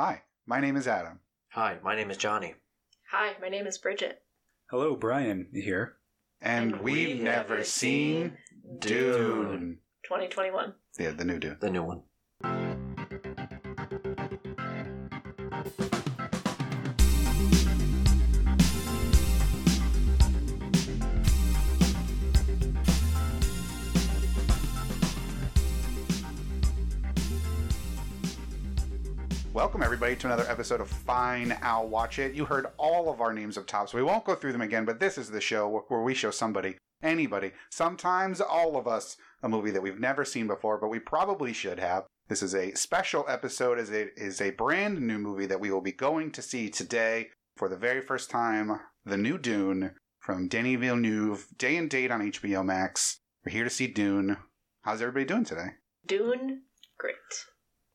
Hi, my name is Adam. Hi, my name is Johnny. Hi, my name is Bridget. Hello, Brian here. And, And we've, we've never never seen Dune. 2021. Yeah, the new Dune. The new one. Welcome, everybody, to another episode of Fine, I'll Watch It. You heard all of our names up top, so we won't go through them again, but this is the show where we show somebody, anybody, sometimes all of us, a movie that we've never seen before, but we probably should have. This is a special episode, as it is a brand new movie that we will be going to see today for the very first time. The new Dune from Denis Villeneuve, day and date on HBO Max. We're here to see Dune. How's everybody doing today? Dune, great.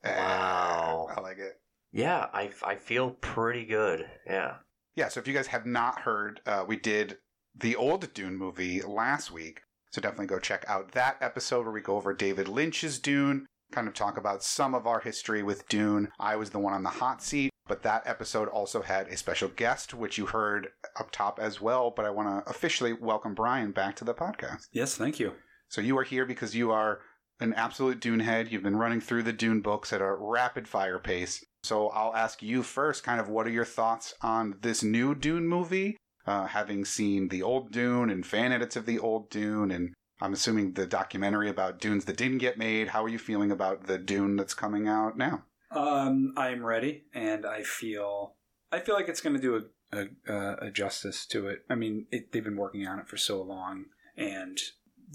Wow. I like it. Yeah, I, I feel pretty good. Yeah. Yeah, so if you guys have not heard, uh, we did the old Dune movie last week. So definitely go check out that episode where we go over David Lynch's Dune, kind of talk about some of our history with Dune. I was the one on the hot seat, but that episode also had a special guest, which you heard up top as well. But I want to officially welcome Brian back to the podcast. Yes, thank you. So you are here because you are an absolute Dune head. You've been running through the Dune books at a rapid fire pace. So I'll ask you first, kind of, what are your thoughts on this new Dune movie? Uh, having seen the old Dune and fan edits of the old Dune, and I'm assuming the documentary about Dunes that didn't get made. How are you feeling about the Dune that's coming out now? Um, I'm ready, and I feel I feel like it's going to do a, a, a justice to it. I mean, it, they've been working on it for so long, and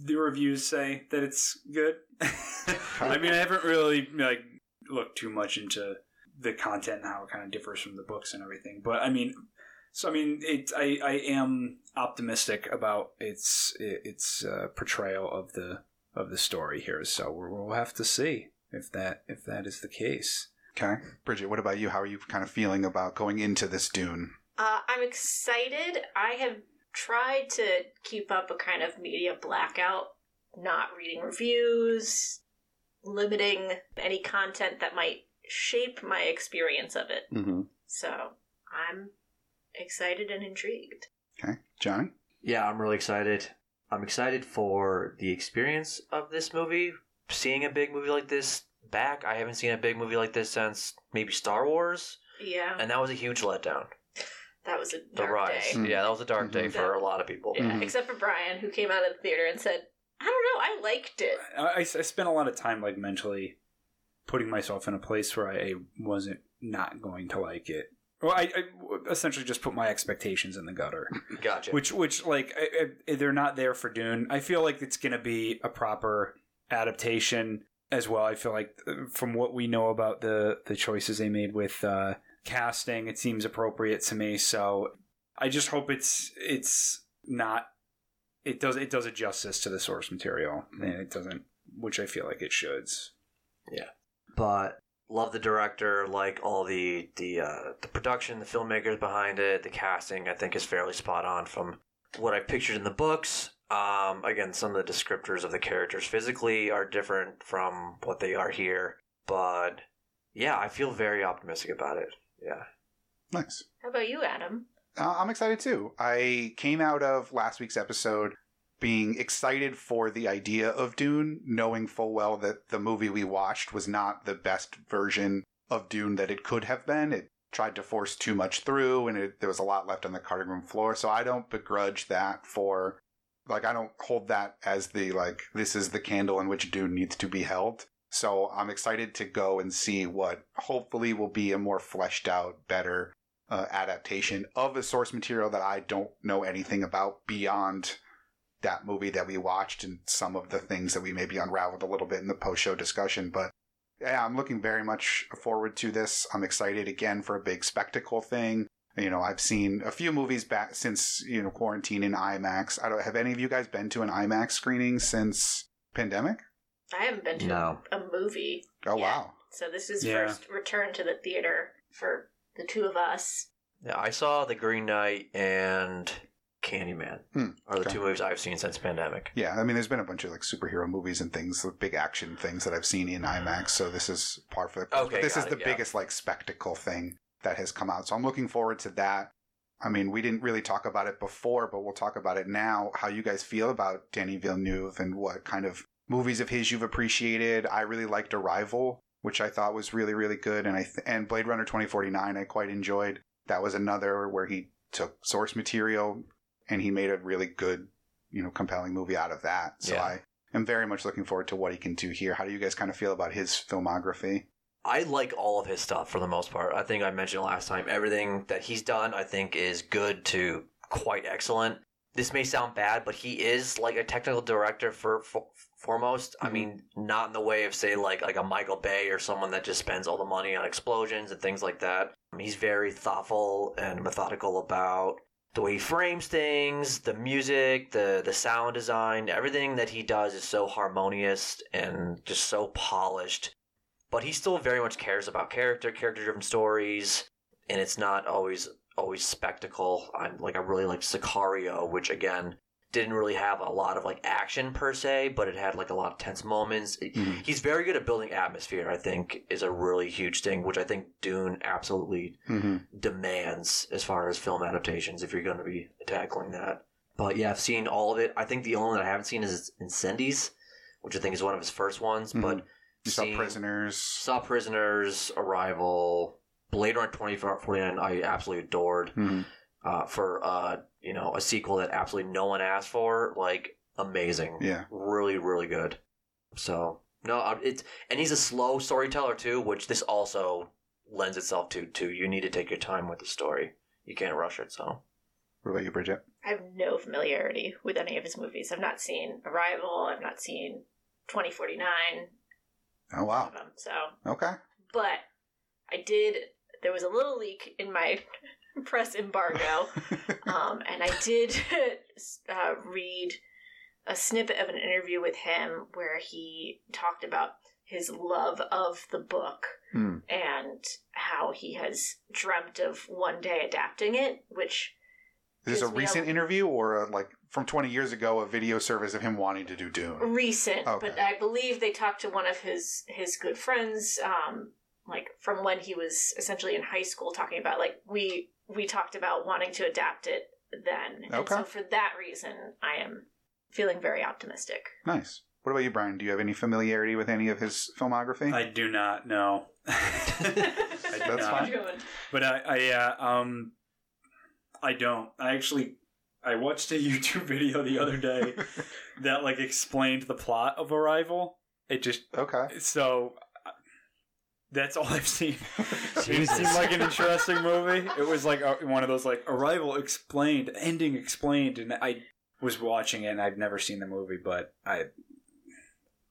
the reviews say that it's good. I mean, I haven't really like looked too much into the content and how it kind of differs from the books and everything, but I mean, so I mean, it. I, I am optimistic about its its uh, portrayal of the of the story here. So we'll have to see if that if that is the case. Okay, Bridget, what about you? How are you kind of feeling about going into this Dune? Uh, I'm excited. I have tried to keep up a kind of media blackout, not reading reviews, limiting any content that might shape my experience of it. Mm-hmm. So I'm excited and intrigued. Okay, Johnny. Yeah, I'm really excited. I'm excited for the experience of this movie. Seeing a big movie like this back, I haven't seen a big movie like this since maybe Star Wars, Yeah, and that was a huge letdown. That was a The dark rise. day. Mm. Yeah, that was a dark day Mhm. for a lot of people. Yeah, except for Brian, who came out of the theater and said, "I don't know, I liked it." I, I, I spent a lot of time like mentally putting myself in a place where I wasn't not going to like it. Well, I, I essentially just put my expectations in the gutter, Gotcha. which which like I, I, they're not there for Dune. I feel like it's going to be a proper adaptation as well. I feel like uh, from what we know about the the choices they made with uh, casting, it seems appropriate to me. So I just hope it's it's not it does it does it justice to the source material and it doesn't which I feel like it should. Yeah, but love the director, like all the the uh, the production, the filmmakers behind it, the casting. I think is fairly spot on from what I pictured in the books. Um, again, some of the descriptors of the characters physically are different from what they are here, but yeah, I feel very optimistic about it. Yeah, Nice. How about you, Adam? Uh, I'm excited too. I came out of last week's episode being excited for the idea of Dune, knowing full well that the movie we watched was not the best version of Dune that it could have been. It tried to force too much through, and it, there was a lot left on the cutting room floor. So I don't begrudge that for, like, I don't hold that as the, like, this is the candle in which Dune needs to be held. So I'm excited to go and see what hopefully will be a more fleshed out, better uh, adaptation of a source material that I don't know anything about beyond that movie that we watched and some of the things that we maybe unraveled a little bit in the post show discussion. But yeah, I'm looking very much forward to this. I'm excited again for a big spectacle thing. You know, I've seen a few movies back since, you know, quarantine in IMAX. I don't have any of you guys been to an IMAX screening since pandemic? I haven't been to No. a, a movie, Oh Yeah. wow. so this is Yeah. first return to the theater for the two of us. yeah. I saw the Green Knight and Candyman. Hmm, Are the okay. two movies I've seen since pandemic. Yeah, I mean, there's been a bunch of like superhero movies and things, like, big action things that I've seen in IMAX. So this is part for the. course. Okay, but this got is the it, yeah. biggest like spectacle thing that has come out. So I'm looking forward to that. I mean, we didn't really talk about it before, but we'll talk about it now. How you guys feel about Danny Villeneuve and what kind of movies of his you've appreciated? I really liked Arrival, which I thought was really really good, and I th- and Blade Runner 2049 I quite enjoyed. That was another where he took source material and he made a really good, you know, compelling movie out of that. So Yeah. I am very much looking forward to what he can do here. How do you guys kind of feel about his filmography? I like all of his stuff for the most part. I think I mentioned last time everything that he's done I think is good to quite excellent. This may sound bad, but he is like a technical director for, for foremost. I Mhm. mean, not in the way of say like like a Michael Bay or someone that just spends all the money on explosions and things like that. He's very thoughtful and methodical about the way he frames things, the music, the the sound design, everything that he does is so harmonious and just so polished but he still very much cares about character, character driven stories, and it's not always always spectacle. I'm like I really like Sicario, which again didn't really have a lot of like action per se, but it had like a lot of tense moments. Mhm. He's very good at building atmosphere. I think is a really huge thing, which I think Dune absolutely Mm-hmm. demands as far as film adaptations if you're going to be tackling that. But yeah, I've seen all of it. I think the only one that I haven't seen is Incendies, which I think is one of his first ones. Mhm. But saw Prisoners. Saw Prisoners, Arrival, Blade Runner 2049, I absolutely adored. Uh, for, uh, you know, a sequel that absolutely no one asked for, like, amazing. Yeah. Really, really good. So, no, it's, and he's a slow storyteller too, which this also lends itself to, To You need to take your time with the story. You can't rush it, so. What about you, Bridget? I have no familiarity with any of his movies. I've not seen Arrival. I've not seen 2049. Oh wow. them. So, Okay. but I did. There was a little leak in my press embargo, um, and I did uh, read a snippet of an interview with him where he talked about his love of the book Hmm. and how he has dreamt of one day adapting it, which Is this a recent interview or a, like from 20 years ago, a video service of him wanting to do Dune? recent, Okay. but I believe they talked to one of his his good friends, um, like from when he was essentially in high school, talking about like we we talked about wanting to adapt it then, and Okay. so for that reason, I am feeling very optimistic. Nice. What about you, Brian? Do you have any familiarity with any of his filmography? I do not know. That's not. fine. But I, I uh, um, I don't. I actually, I watched a YouTube video the other day that like explained the plot of Arrival. It just okay. so that's all I've seen. it Jesus. seemed like an interesting movie. It was like a, one of those like Arrival explained, ending explained, and I was watching it. and I've never seen the movie, but I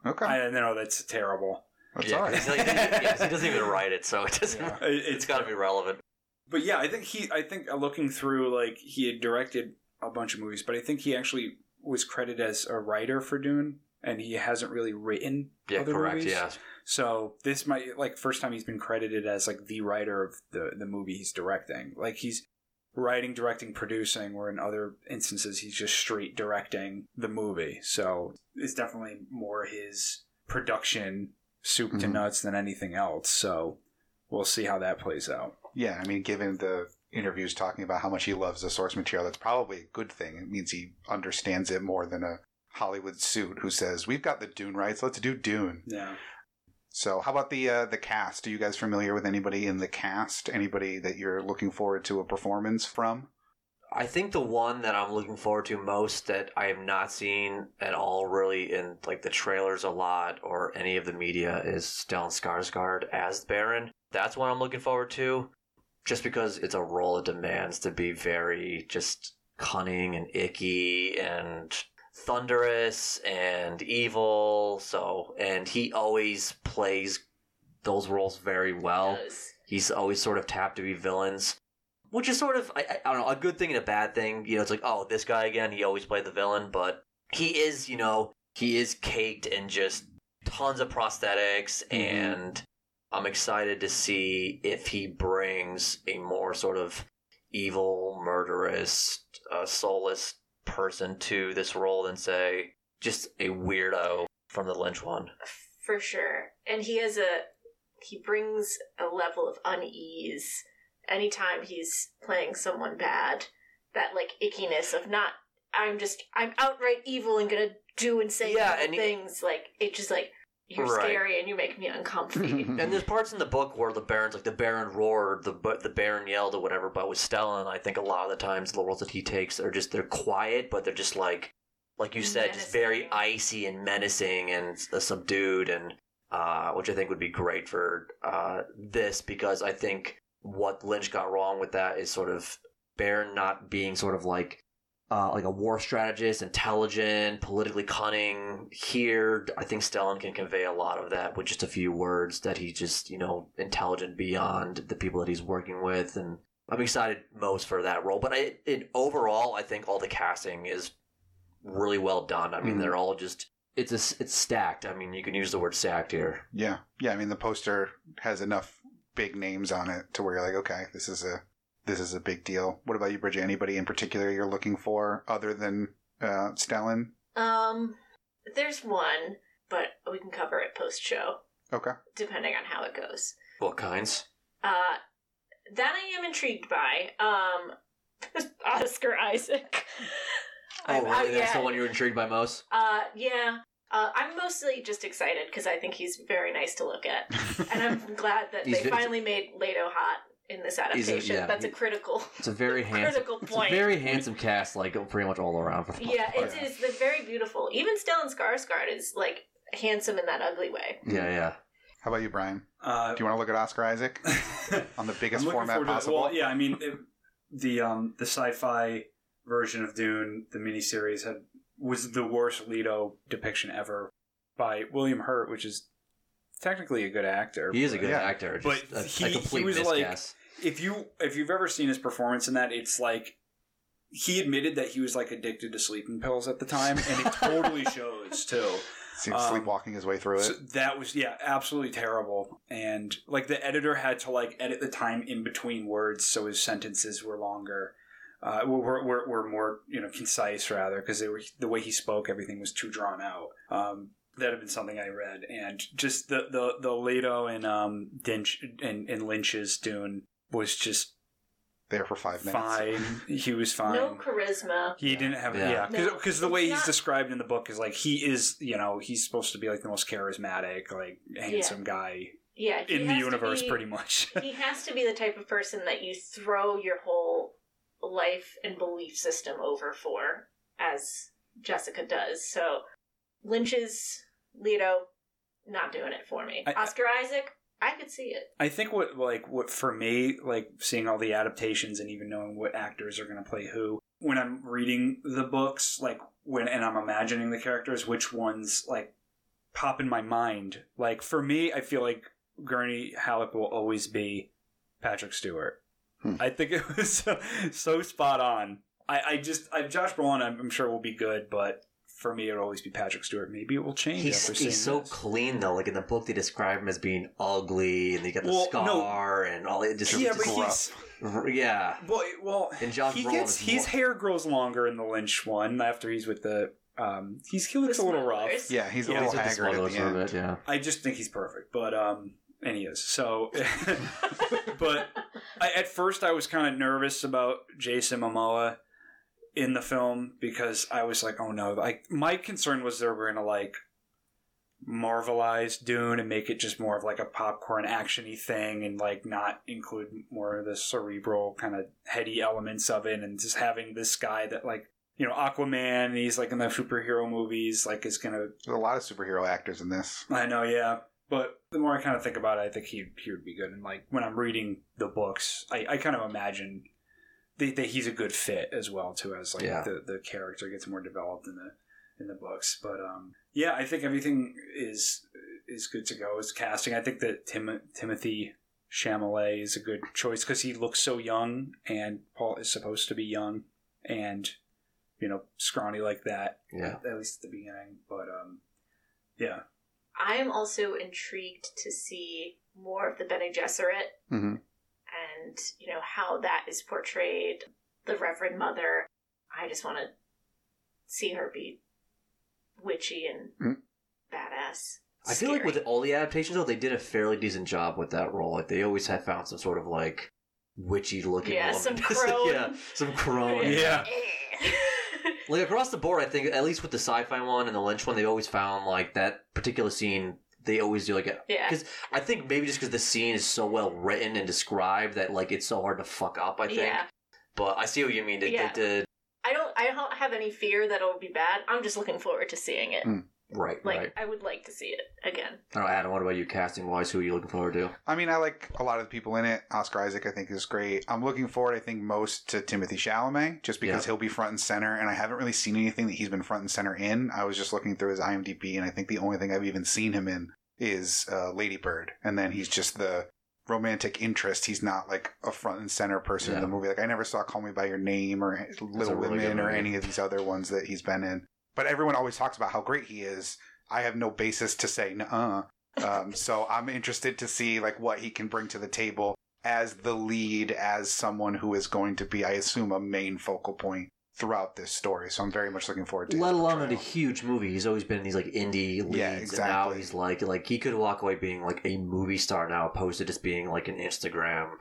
Okay. I know that's terrible. That's yeah, all 'cause right. like- yeah, 'cause he doesn't even write it, so it doesn't. Yeah. It's It's got to be relevant. But yeah, I think he. I think uh, looking through, like he had directed a bunch of movies, but I think he actually was credited as a writer for Dune, and he hasn't really written. Yeah, other correct. movies. Yeah, So this might like first time he's been credited as like the writer of the the movie he's directing. Like he's writing, directing, producing, where in other instances he's just straight directing the movie. So it's definitely more his production soup to Mhm. nuts than anything else. So we'll see how that plays out. Yeah, I mean, given the interviews talking about how much he loves the source material, that's probably a good thing. It means he understands it more than a Hollywood suit who says, "We've got the Dune rights. Let's do Dune." Yeah. So, how about the uh, the cast? Are you guys familiar with anybody in the cast? Anybody that you're looking forward to a performance from? I think the one that I'm looking forward to most that I have not seen at all, really, in like the trailers a lot or any of the media, is Stellan Skarsgård as the Baron. That's what I'm looking forward to, just because it's a role that demands to be very just cunning and icky and thunderous and evil. So, and he always plays those roles very well. Does. He's always sort of tapped to be villains, which is sort of I, I, don't know a good thing and a bad thing. You know, it's like oh this guy again. He always played the villain, but he is you know he is caked in just tons of prosthetics, Mhm. and I'm excited to see if he brings a more sort of evil, murderous, uh, soulless person to this role than say just a weirdo from the Lynch one. for sure. And he has a he brings a level of unease anytime he's playing someone bad. That like ickiness of not I'm just I'm outright evil and gonna do and say Yeah, and he- things. like it just like you're Right. scary and you make me uncomfy. And there's parts in the book where the Baron's like the Baron roared, the the Baron yelled or whatever. But with Stellan, I think a lot of the times the roles that he takes are just they're quiet, but they're just like, like you said, just very icy and menacing and uh, subdued, and uh, which I think would be great for uh, this because I think what Lynch got wrong with that is sort of Baron not being sort of like uh, like a war strategist, intelligent, politically cunning. Here, I think Stellan can convey a lot of that with just a few words. That he's just you know intelligent beyond the people that he's working with, and I'm excited most for that role. But I, it, overall, I think all the casting is really well done. I mean, Mhm. they're all just it's a, it's stacked. I mean, you can use the word stacked here. Yeah, yeah. I mean, the poster has enough big names on it to where you're like, okay, this is a this is a big deal. What about you, Bridget? Anybody in particular you're looking for other than uh, Stellan? um there's one, but we can cover it post show, Okay. depending on how it goes. What kinds? Uh that I am intrigued by. Um Oscar Isaac. Oh, I'm- really? uh, That's the one you're intrigued by most. Uh, yeah. Uh, I'm mostly just excited because I think he's very nice to look at, and I'm glad that they finally made Leto hot in this adaptation. yeah, That's he- a critical. It's a very handsome, Critical it's point. a very handsome cast, like pretty much all around. For the Yeah, part. it's, it's they're very beautiful. Even Stellan Skarsgård is like handsome in that ugly way. yeah, yeah. How about you, Brian? Uh, Do you want to look at Oscar Isaac on the biggest format possible? Well, yeah, I mean, it, the um the sci-fi version of Dune, the miniseries, had was the worst Leto depiction ever by William Hurt, which is technically a good actor. He is a good Yeah. actor. But a, he- a he complete was like- miscast. If you if you've ever seen his performance in that, it's like he admitted that he was like addicted to sleeping pills at the time, and it totally shows too. Seems um, sleepwalking his way through it. So that was yeah, absolutely terrible. And like the editor had to like edit the time in between words so his sentences were longer. Uh, were, were, were more you know concise rather because they were the way he spoke everything was too drawn out. Um, that had been something I read and just the the the Leto and um Dinch and, and Lynch's Dune was just there for five minutes. fine. He was fine. No charisma. He didn't have Yeah. yeah because No, the way it's he's not- described in the book is like he is you know he's supposed to be like the most charismatic like handsome guy Yeah, in the universe be- pretty much. he has to be the type of person that you throw your whole life and belief system over for, as Jessica does. So Lynch's Leto not doing it for me. I- Oscar Isaac, I could see it. I think what like what for me like seeing all the adaptations and even knowing what actors are going to play who when I'm reading the books like when and I'm imagining the characters which ones like pop in my mind like for me I feel like Gurney Halleck will always be Patrick Stewart. Hmm. I think it was so, so spot on. I, I just I, Josh Brolin I'm, I'm sure will be good but for me it'll always be Patrick Stewart. Maybe it will change He's, after he's so this. clean though. Like in the book, they describe him as being ugly, and they got the Well, no. scar and all. It just, yeah, just- but he's yeah. Well, well, And Josh he Brolin gets is his more- hair grows longer in the Lynch one after he's with the. Um, he's he looks The a little rough. Yeah, he's a Yeah, little He's haggard at the end. bit, yeah. I just think he's perfect, but um, and he is. So, but I, at first I was kind of nervous about Jason Momoa in the film because I was like, oh no, like my concern was they were gonna like marvelize Dune and make it just more of like a popcorn actiony thing and like not include more of the cerebral kind of heady elements of it and just having this guy that like you know Aquaman he's like in the superhero movies like is gonna There's a lot of superhero actors in this. I know yeah. But the more I kind of think about it I think he he would be good. And like when I'm reading the books I, I kind of imagine that, that he's a good fit as well too as like Yeah. the, the character gets more developed in the in the books. But um yeah I think everything is is good to go as casting. I think that Tim, Timothy Chalamet is a good choice because he looks so young and Paul is supposed to be young and you know scrawny like that Yeah. at least at the beginning. But um yeah. I am also intrigued to see more of the Bene Gesserit hmm and and you know how that is portrayed. The Reverend Mother. I just want to see her be witchy and Mm. badass. I feel like with all the adaptations, though, they did a fairly decent job with that role. Like they always have found some sort of like witchy looking Yeah, woman. some crone. yeah, some crone. Yeah. Like across the board, I think at least with the sci-fi one and the Lynch one, they always found like that particular scene. They always do like a yeah. because I think maybe just because the scene is so well written and described that like it's so hard to fuck up. I think. Yeah. But I see what you mean. They, Yeah. they did I don't I don't have any fear that it'll be bad. I'm just looking forward to seeing it. Mm. Right. Like right. I would like to see it again. I don't know, Adam. What about you, casting wise? Who are you looking forward to? I mean, I like a lot of the people in it. Oscar Isaac, I think, is great. I'm looking forward, I think, most to Timothy Chalamet, just because Yeah. he'll be front and center. And I haven't really seen anything that he's been front and center in. I was just looking through his IMDb, and I think the only thing I've even seen him in is uh, Lady Bird. And then he's just the romantic interest. He's not like a front and center person in Yeah. the movie. Like I never saw Call Me by Your Name or Little really good Women or movie. any of these other ones that he's been in. But everyone always talks about how great he is. I have no basis to say nuh um, so I'm interested to see like what he can bring to the table as the lead, as someone who is going to be, I assume, a main focal point throughout this story. So I'm very much looking forward to. Let alone in a huge movie. He's always been in these like indie leads, Yeah, and now he's like like he could walk away being like a movie star now, opposed to just being like an Instagram.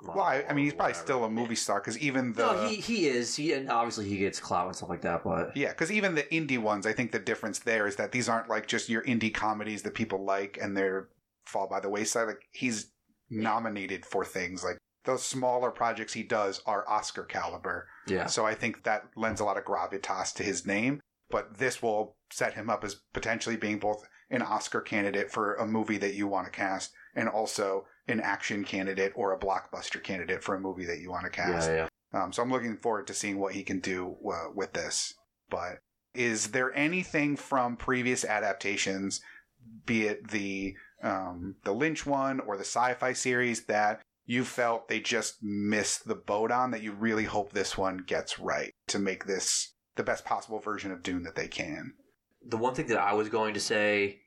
Well, I, I mean, he's probably whatever. still a movie star because even the no, he he is. He and obviously he gets clout and stuff like that, but Yeah, because even the indie ones, I think the difference there is that these aren't like just your indie comedies that people like and they're fall by the wayside. Like he's nominated for things like those smaller projects he does are Oscar caliber. yeah, So I think that lends a lot of gravitas to his name. But this will set him up as potentially being both an Oscar candidate for a movie that you want to cast and also an action candidate or a blockbuster candidate for a movie that you want to cast. yeah, yeah. Um, so I'm looking forward to seeing what he can do uh, with this. But is there anything from previous adaptations, be it the um, the Lynch one or the sci-fi series, that you felt they just missed the boat on that you really hope this one gets right to make this the best possible version of Dune that they can? The one thing that I was going to say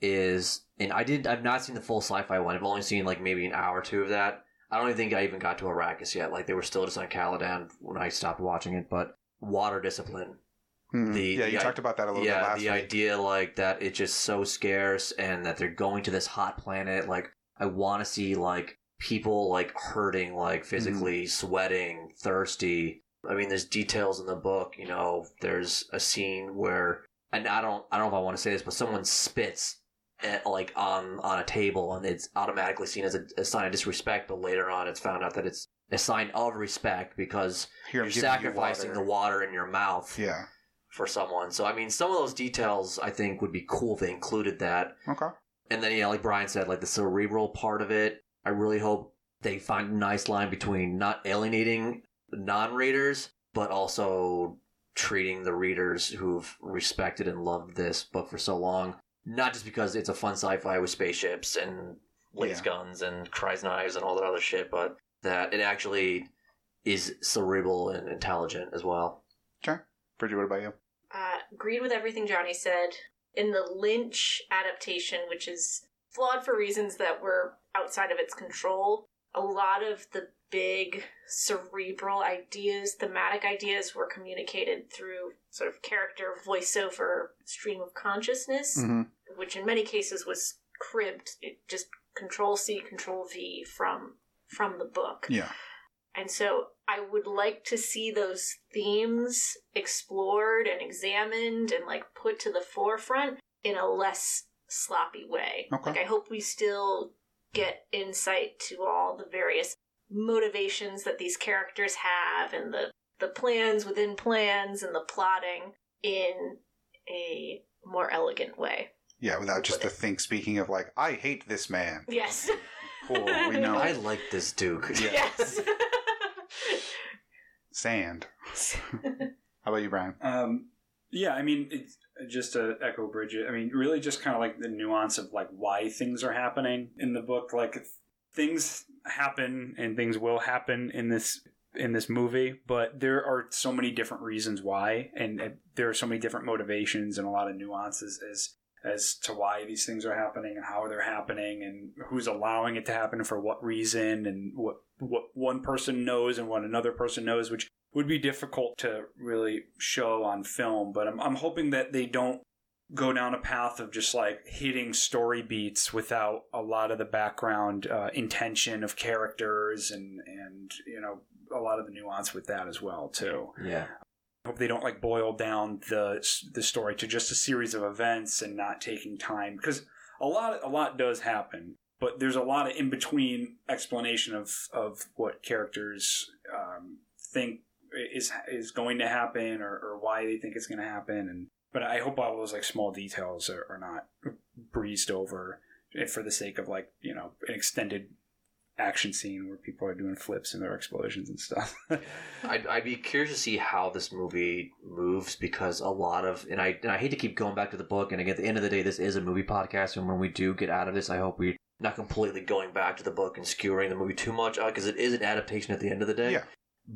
is, and I did, I've not seen the full sci-fi one. I've only seen like maybe an hour or two of that. I don't even think I even got to Arrakis yet. Like they were still just on Caladan when I stopped watching it. But water discipline, Hmm. The- yeah, you the- talked about that a little yeah, bit last the week. idea like that it's just so scarce and that they're going to this hot planet. Like I want to see like people like hurting, like physically Mm-hmm. sweating, thirsty. I mean, there's details in the book. You know, there's a scene where, and I don't, I don't know if I want to say this, but someone spits at, like on on a table, and it's automatically seen as a, a sign of disrespect. But later on, it's found out that it's a sign of respect because Here, you're giving you sacrificing water. the water in your mouth Yeah. for someone. So I mean, some of those details I think would be cool if they included that. Okay. And then yeah, like Brian said, like the cerebral part of it, I really hope they find a nice line between not alienating non-readers, but also treating the readers who've respected and loved this book for so long, not just because it's a fun sci-fi with spaceships and laser Yeah. guns and crysknives and all that other shit, but that it actually is cerebral and intelligent as well. Sure. Bridget, what about you? Uh, agreed with everything Johnny said. In the Lynch adaptation, which is flawed for reasons that were outside of its control, a lot of the big cerebral ideas, thematic ideas, were communicated through sort of character voiceover stream of consciousness, Mm-hmm. Which in many cases was cribbed, it just control C, control V from from the book. Yeah. And so I would like to see those themes explored and examined and like put to the forefront in a less sloppy way. Okay. Like I hope we still get insight to all the various motivations that these characters have and the the plans within plans and the plotting in a more elegant way. Yeah, without just the think speaking of like, I hate this man. Yes. Cool, we know. I like this Duke. Yeah. yes. Sand. How about you, Brian? Um, yeah, I mean, it's just to echo Bridget. I mean, really, just kind of like the nuance of like why things are happening in the book. Like things happen and things will happen in this in this movie, but there are so many different reasons why, and, and there are so many different motivations and a lot of nuances as as to why these things are happening and how they're happening and who's allowing it to happen for what reason and what what one person knows and what another person knows, which would be difficult to really show on film. But I'm I'm hoping that they don't go down a path of just like hitting story beats without a lot of the background uh, intention of characters and and you know a lot of the nuance with that as well too. Yeah. Hope they don't like boil down the the story to just a series of events and not taking time because a lot a lot does happen, but there's a lot of in between explanation of of what characters um, think is is going to happen or, or why they think it's going to happen and but I hope all those like small details are, are not breezed over for the sake of like you know an extended action scene where people are doing flips and their explosions and stuff. I'd, I'd be curious to see how this movie moves because a lot of and I and I hate to keep going back to the book and again at the end of the day this is a movie podcast and when we do get out of this I hope we not completely going back to the book and skewering the movie too much because it is an adaptation at the end of the day. Yeah.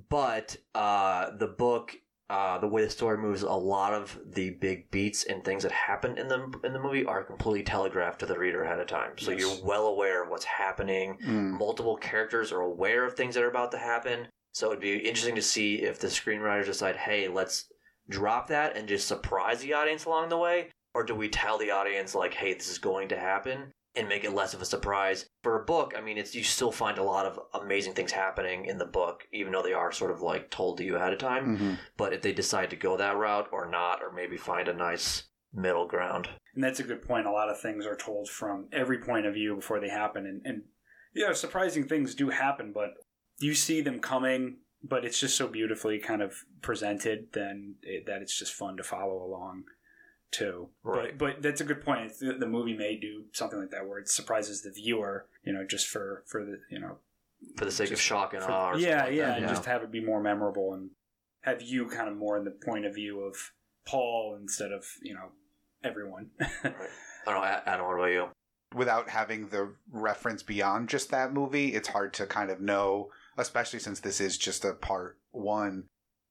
But uh, the book uh, the way the story moves, a lot of the big beats and things that happen in the in the movie are completely telegraphed to the reader ahead of time. So Yes. you're well aware of what's happening. Mm. Multiple characters are aware of things that are about to happen. So it'd be interesting to see if the screenwriters decide, hey, let's drop that and just surprise the audience along the way, or do we tell the audience like, hey, this is going to happen? And make it less of a surprise. For a book, I mean, it's you still find a lot of amazing things happening in the book, even though they are sort of like told to you ahead of time Mhm. but if they decide to go that route or not, or maybe find a nice middle ground. And that's a good point. A lot of things are told from every point of view before they happen. And, and yeah, surprising things do happen, but you see them coming, but it's just so beautifully kind of presented then it, that it's just fun to follow along too. Right. But, but that's a good point. The, the movie may do something like that where it surprises the viewer, you know, just for, for the, you know, For the sake of Just shock and for- awe. Or something yeah, like yeah, that, and just have it be more memorable and have you kind of more in the point of view of Paul instead of, you know, everyone. I don't know, Adam, what about you? without having the reference beyond just that movie, it's hard to kind of know, especially since this is just a part one.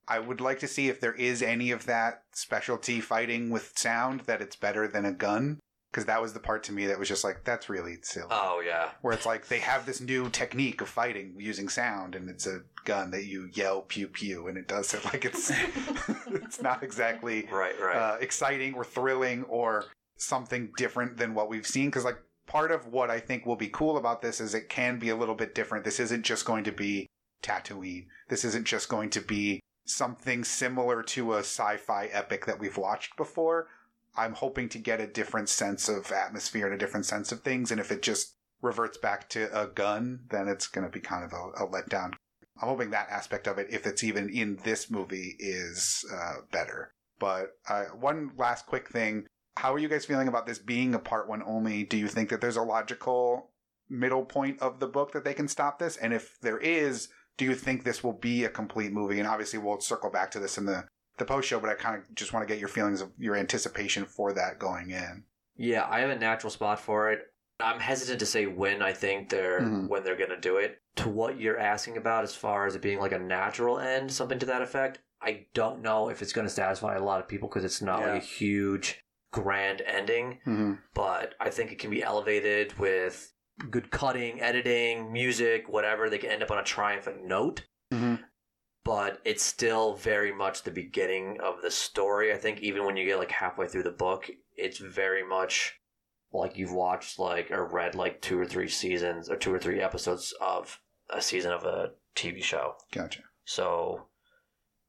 I would like to see if there is any of that specialty fighting with sound that it's better than a gun. Because that was the part to me that was just like, that's really silly. Oh, yeah. Where it's like they have this new technique of fighting using sound, and it's a gun that you yell pew pew, and it does it like it's it's not exactly Right, right. uh, exciting or thrilling or something different than what we've seen. Because like part of what I think will be cool about this is it can be a little bit different. This isn't just going to be Tatooine. This isn't just going to be something similar to a sci-fi epic that we've watched before. I'm hoping to get a different sense of atmosphere and a different sense of things. And if it just reverts back to a gun, then it's going to be kind of a, a letdown. I'm hoping that aspect of it, if it's even in this movie, is uh, better. But uh, one last quick thing. How are you guys feeling about this being a part one only? Do you think that there's a logical middle point of the book that they can stop this? And if there is, do you think this will be a complete movie? And obviously, we'll circle back to this in the, the post show, but I kind of just want to get your feelings of your anticipation for that going in. yeah, I have a natural spot for it. I'm hesitant to say when I think they're Mhm. when they're gonna do it. To what you're asking about, as far as it being like a natural end, something to that effect, I don't know if it's gonna satisfy a lot of people because it's not Yeah. like a huge grand ending. Mm-hmm. but I think it can be elevated with good cutting, editing, music, whatever. They can end up on a triumphant note, Mhm. but it's still very much the beginning of the story. I think even when you get like halfway through the book, it's very much like you've watched like or read like two or three seasons or two or three episodes of a season of a TV show. Gotcha. So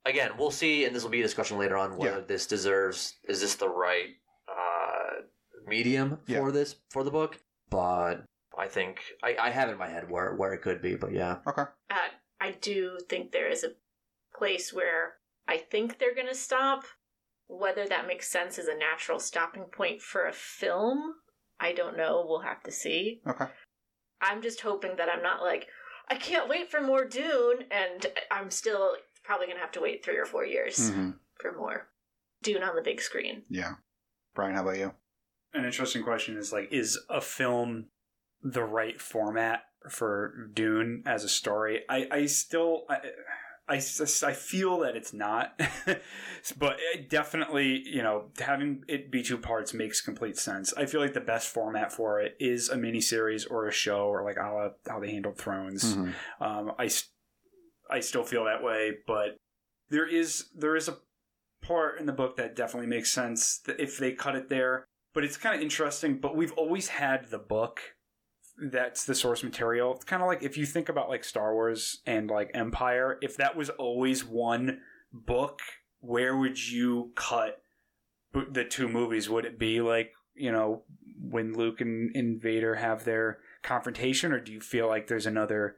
again, we'll see, and this will be a discussion later on whether Yeah. this deserves is this the right uh, medium for Yeah. this for the book. But I think I, I have it in my head where where it could be. But yeah, Okay. Uh, I do think there is a place where I think they're going to stop. Whether that makes sense as a natural stopping point for a film, I don't know. We'll have to see. Okay. I'm just hoping that I'm not like, I can't wait for more Dune, and I'm still probably going to have to wait three or four years Mm-hmm. for more Dune on the big screen. Yeah. Brian, how about you? an interesting question is like is a film the right format for dune as a story i i still I I feel that it's not, but it definitely, you know, having it be two parts makes complete sense. I feel like the best format for it is a miniseries or a show, or like a la how they handled Thrones. Mhm. Um, I, I still feel that way, but there is there is a part in the book that definitely makes sense that if they cut it there. But it's kind of interesting. But we've always had the book that's the source material. It's kind of like if you think about like Star Wars and like Empire, if that was always one book, where would you cut the two movies? Would it be like, you know, when Luke and, and Vader have their confrontation, or do you feel like there's another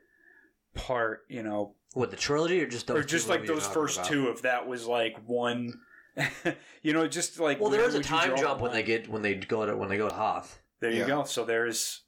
part, you know, What the trilogy or just those or two just like those first about? two, if that was like one, you know, just like Well, there is a time jump when they get when they go to when they go to Hoth. There you Yeah. go. So there's,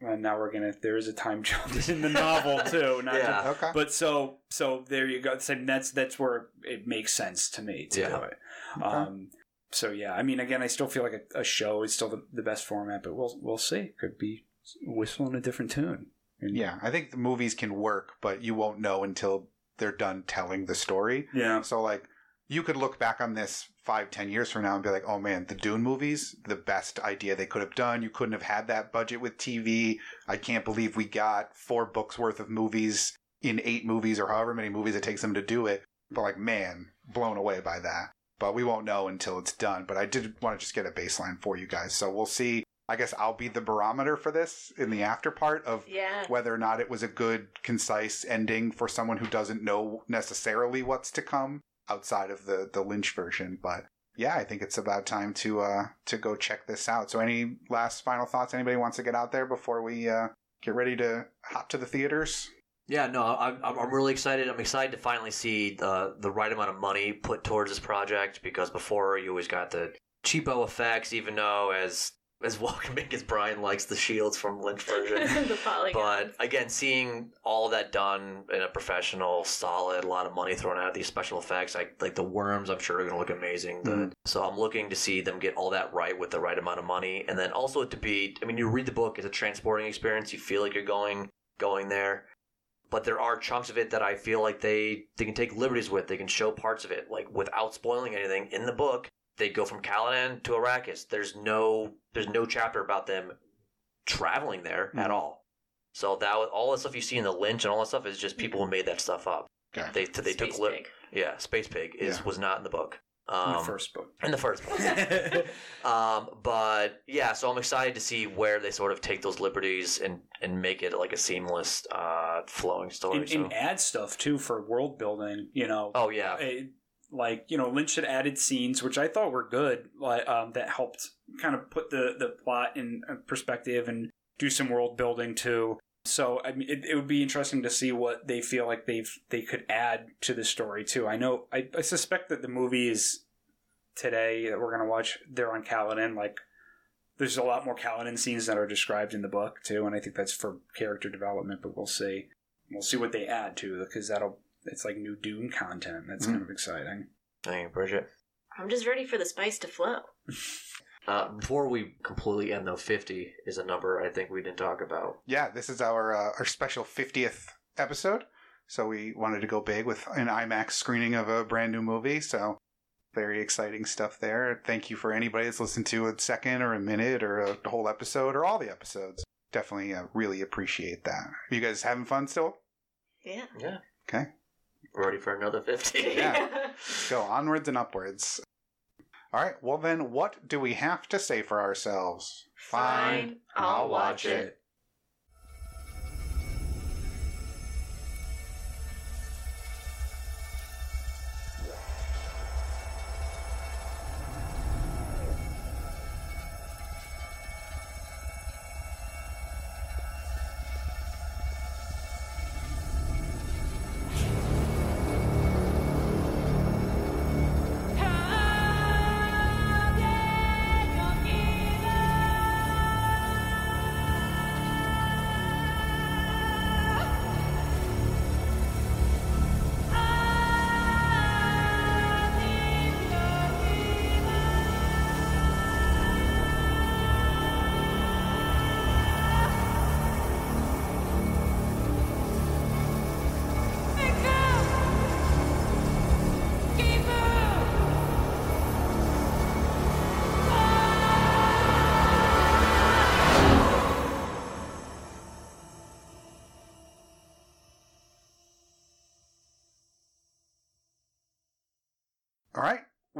and now we're gonna. There is a time jump in the novel too. Not Yeah. just, Okay. but so so there you go. So that's that's where it makes sense to me to Yeah. do it. Um. So yeah, I mean, again, I still feel like a, a show is still the, the best format, but we'll we'll see. Could be whistling a different tune. And- yeah, I think the movies can work, but you won't know until they're done telling the story. Yeah. So like you could look back on this five, ten years from now and be like, oh man, the Dune movies, the best idea they could have done. You couldn't have had that budget with TV. I can't believe we got four books worth of movies in eight movies or however many movies it takes them to do it. But like, man, blown away by that. But we won't know until it's done. But I did want to just get a baseline for you guys. So we'll see. I guess I'll be the barometer for this in the after part of Yeah. whether or not it was a good, concise ending for someone who doesn't know necessarily what's to come outside of the the Lynch version. But yeah, I think it's about time to uh to go check this out. So, any last final thoughts anybody wants to get out there before we uh get ready to hop to the theaters? Yeah, no, I'm, I'm really excited. I'm excited to finally see the the right amount of money put towards this project because before you always got the cheapo effects, even though as as welcoming as Brian likes the shields from Lynch version. the polygon. But again, seeing all that done in a professional, solid, a lot of money thrown at these special effects, like like the worms, I'm sure are going to look amazing. The- Mhm. So I'm looking to see them get all that right with the right amount of money, and then also to be. I mean, you read the book; it's a transporting experience. You feel like you're going going there, but there are chunks of it that I feel like they they can take liberties with. They can show parts of it, like without spoiling anything in the book. They go from Caladan to Arrakis. There's no there's no chapter about them traveling there at Mhm. all. So that was, all the stuff you see in the Lynch and all that stuff is just people who made that stuff up. Okay. They they took Space li- Pig. yeah, Space Pug is Yeah. was not in the book. in Um, the first book. in the first book. um, but yeah, so I'm excited to see where they sort of take those liberties and and make it like a seamless, uh, flowing story. and, so. and add stuff too for world building. You know, oh yeah, it- like you know lynch had added scenes which i thought were good like um, that helped kind of put the the plot in uh, perspective and do some world building too. So i mean it, it would be interesting to see what they feel like they've they could add to the story too. I know i, I suspect that the movies today that we're to watch they're on Caladan like there's a lot more Caladan scenes that are described in the book too and i think that's for character development but we'll see. We'll see what they add to because that'll it's like new Dune content. That's kind of exciting. thank you, Bridget. I'm just ready for the spice to flow. Uh, before we completely end though, 50 is a number I think we didn't talk about. Yeah, this is our uh, our special 50th episode. So we wanted to go big with an IMAX screening of a brand new movie. So very exciting stuff there. Thank you for anybody that's listened to a second or a minute or a whole episode or all the episodes. Definitely uh, really appreciate that. You guys having fun still? Yeah. Yeah. Okay. Ready for another 50? Yeah. Go onwards and upwards. All right. Well, then, what do we have to say for ourselves? Fine. I'll watch it.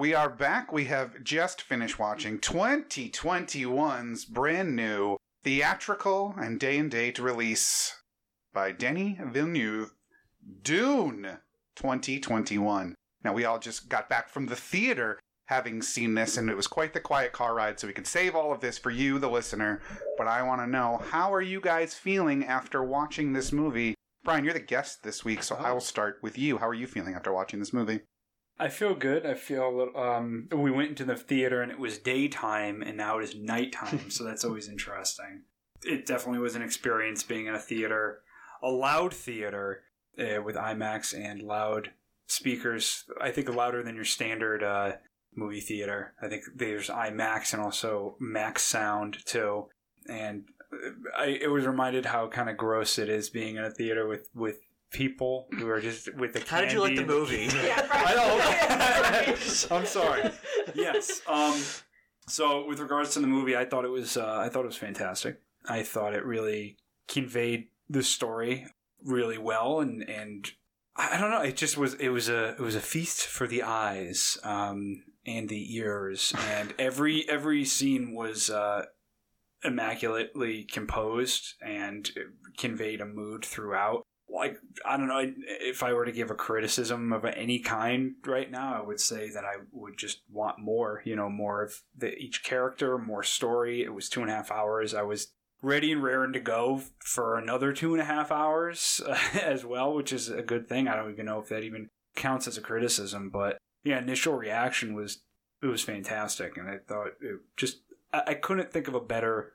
We are back. We have just finished watching 2021's brand new theatrical and day and date release by Denis Villeneuve, Dune 2021. Now, we all just got back from the theater having seen this, and it was quite the quiet car ride, so we could save all of this for you, the listener. But I want to know how are you guys feeling after watching this movie? Brian, you're the guest this week, so oh. I will start with you. How are you feeling after watching this movie? I feel good. I feel um, we went into the theater and it was daytime and now it is nighttime, so that's always interesting. It definitely was an experience being in a theater, a loud theater uh, with IMAX and loud speakers. I think louder than your standard uh, movie theater. I think there's IMAX and also Max Sound too. And I it was reminded how kind of gross it is being in a theater with with people who are just with the. How did you like the movie? Yeah, I right. know. I'm sorry. Yes. Um. So with regards to the movie, I thought it was uh, I thought it was fantastic. I thought it really conveyed the story really well, and and I I don't know. It just was it was a it was a feast for the eyes um, and the ears, and every every scene was uh, immaculately composed and conveyed a mood throughout. Like I don't know if I were to give a criticism of any kind right now, I would say that I would just want more. You know, more of the, each character, more story. It was two and a half hours. I was ready and raring to go for another two and a half hours as well, which is a good thing. I don't even know if that even counts as a criticism, but yeah, initial reaction was it was fantastic, and I thought it just I, I couldn't think of a better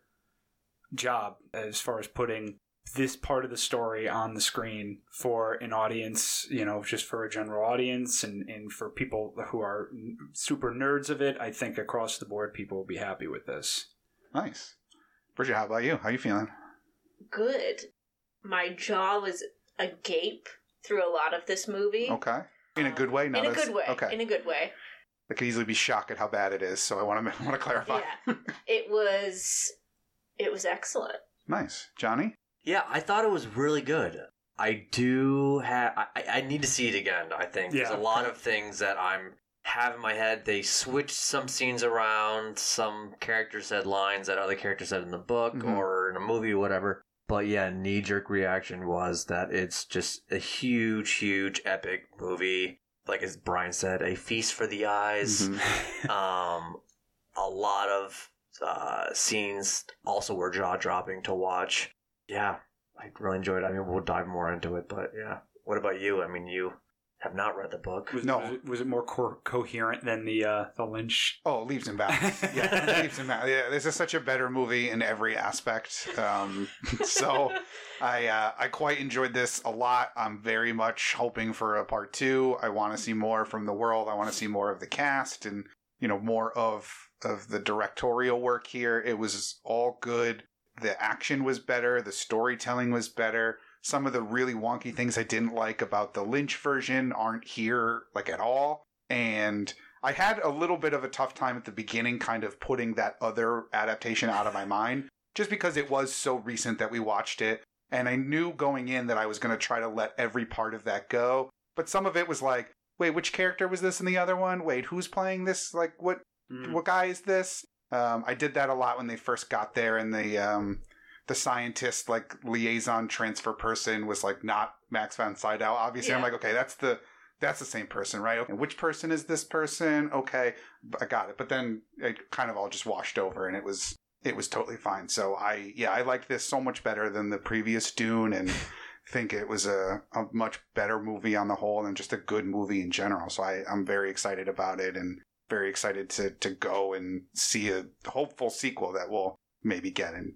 job as far as putting this part of the story on the screen for an audience, you know, just for a general audience and, and for people who are super nerds of it. I think across the board, people will be happy with this. Nice. Bridget, how about you? How are you feeling? Good. My jaw was agape through a lot of this movie. Okay. In a good way? No, in a that's- good way. Okay. In a good way. I could easily be shocked at how bad it is, so I want to want to clarify. Yeah. It was it was excellent. nice, Johnny. Yeah, I thought it was really good. I do have. I, I need to see it again. I think there's Yeah. a lot of things that I'm have in my head. They switched some scenes around. Some characters said lines that other characters said in the book Mhm. or in a movie, whatever. But yeah, knee jerk reaction was that it's just a huge, huge, epic movie. Like as Brian said, a feast for the eyes. Mhm. Um, a lot of uh, scenes also were jaw dropping to watch. Yeah, I really enjoyed it. I mean, we'll dive more into it, but yeah. What about you? I mean, you have not read the book. Was, No. was it, was it more co- coherent than the uh, the Lynch? Oh, leaves and bounds. Yeah, leaps and bounds. Yeah, this is such a better movie in every aspect. Um, so I uh, I quite enjoyed this a lot. I'm very much hoping for a part two. I want to see more from the world. I want to see more of the cast and you know more of of the directorial work here. It was all good. The action was better. The storytelling was better. Some of the really wonky things I didn't like about the Lynch version aren't here like at all. And I had a little bit of a tough time at the beginning, kind of putting that other adaptation out of my mind, just because it was so recent that we watched it. And I knew going in that I was going to try to let every part of that go. But some of it was like, wait, which character was this in the other one? Wait, who's playing this? Like, what Mm. what guy is this? Um, I did that a lot when they first got there, and the um, the scientist like liaison transfer person was like not Max von Sydow. Obviously, I'm like, okay, that's the that's the same person, right? Okay, which person is this person? Okay, I got it. But then it kind of all just washed over, and it was it was totally fine. So I yeah, I liked this so much better than the previous Dune, and think it was a, a much better movie on the whole, and just a good movie in general. So I, I'm very excited about it, and very excited to to go and see a hopeful sequel that we'll maybe get in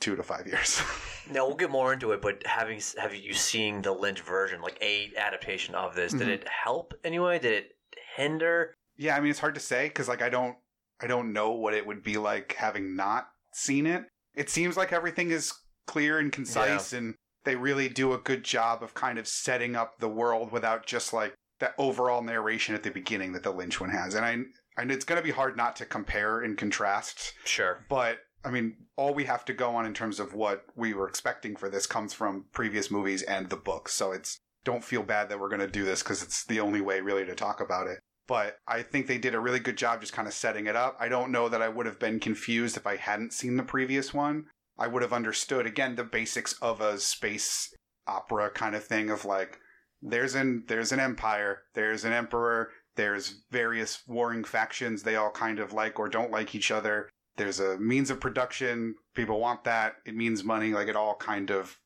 two to five years. Now we'll get more into it, but having have you seen the Lynch version, like a adaptation of this? Did Mhm. it help anyway? Did it hinder? yeah, I mean it's hard to say because like I don't I don't know what it would be like having not seen it. It seems like everything is clear and concise, and they really do a good job of kind of setting up the world without just like that overall narration at the beginning that the Lynch one has. And I know it's going to be hard not to compare and contrast Sure. But I mean, all we have to go on in terms of what we were expecting for this comes from previous movies and the books. So it's don't feel bad that we're going to do this because it's the only way really to talk about it. but I think they did a really good job just kind of setting it up. I don't know that I would have been confused if I hadn't seen the previous one. I would have understood again the basics of a space opera kind of thing of like there's an there's an empire, there's an emperor, there's various warring factions, they all kind of like or don't like each other. There's a means of production, people want that, it means money, like it all kind of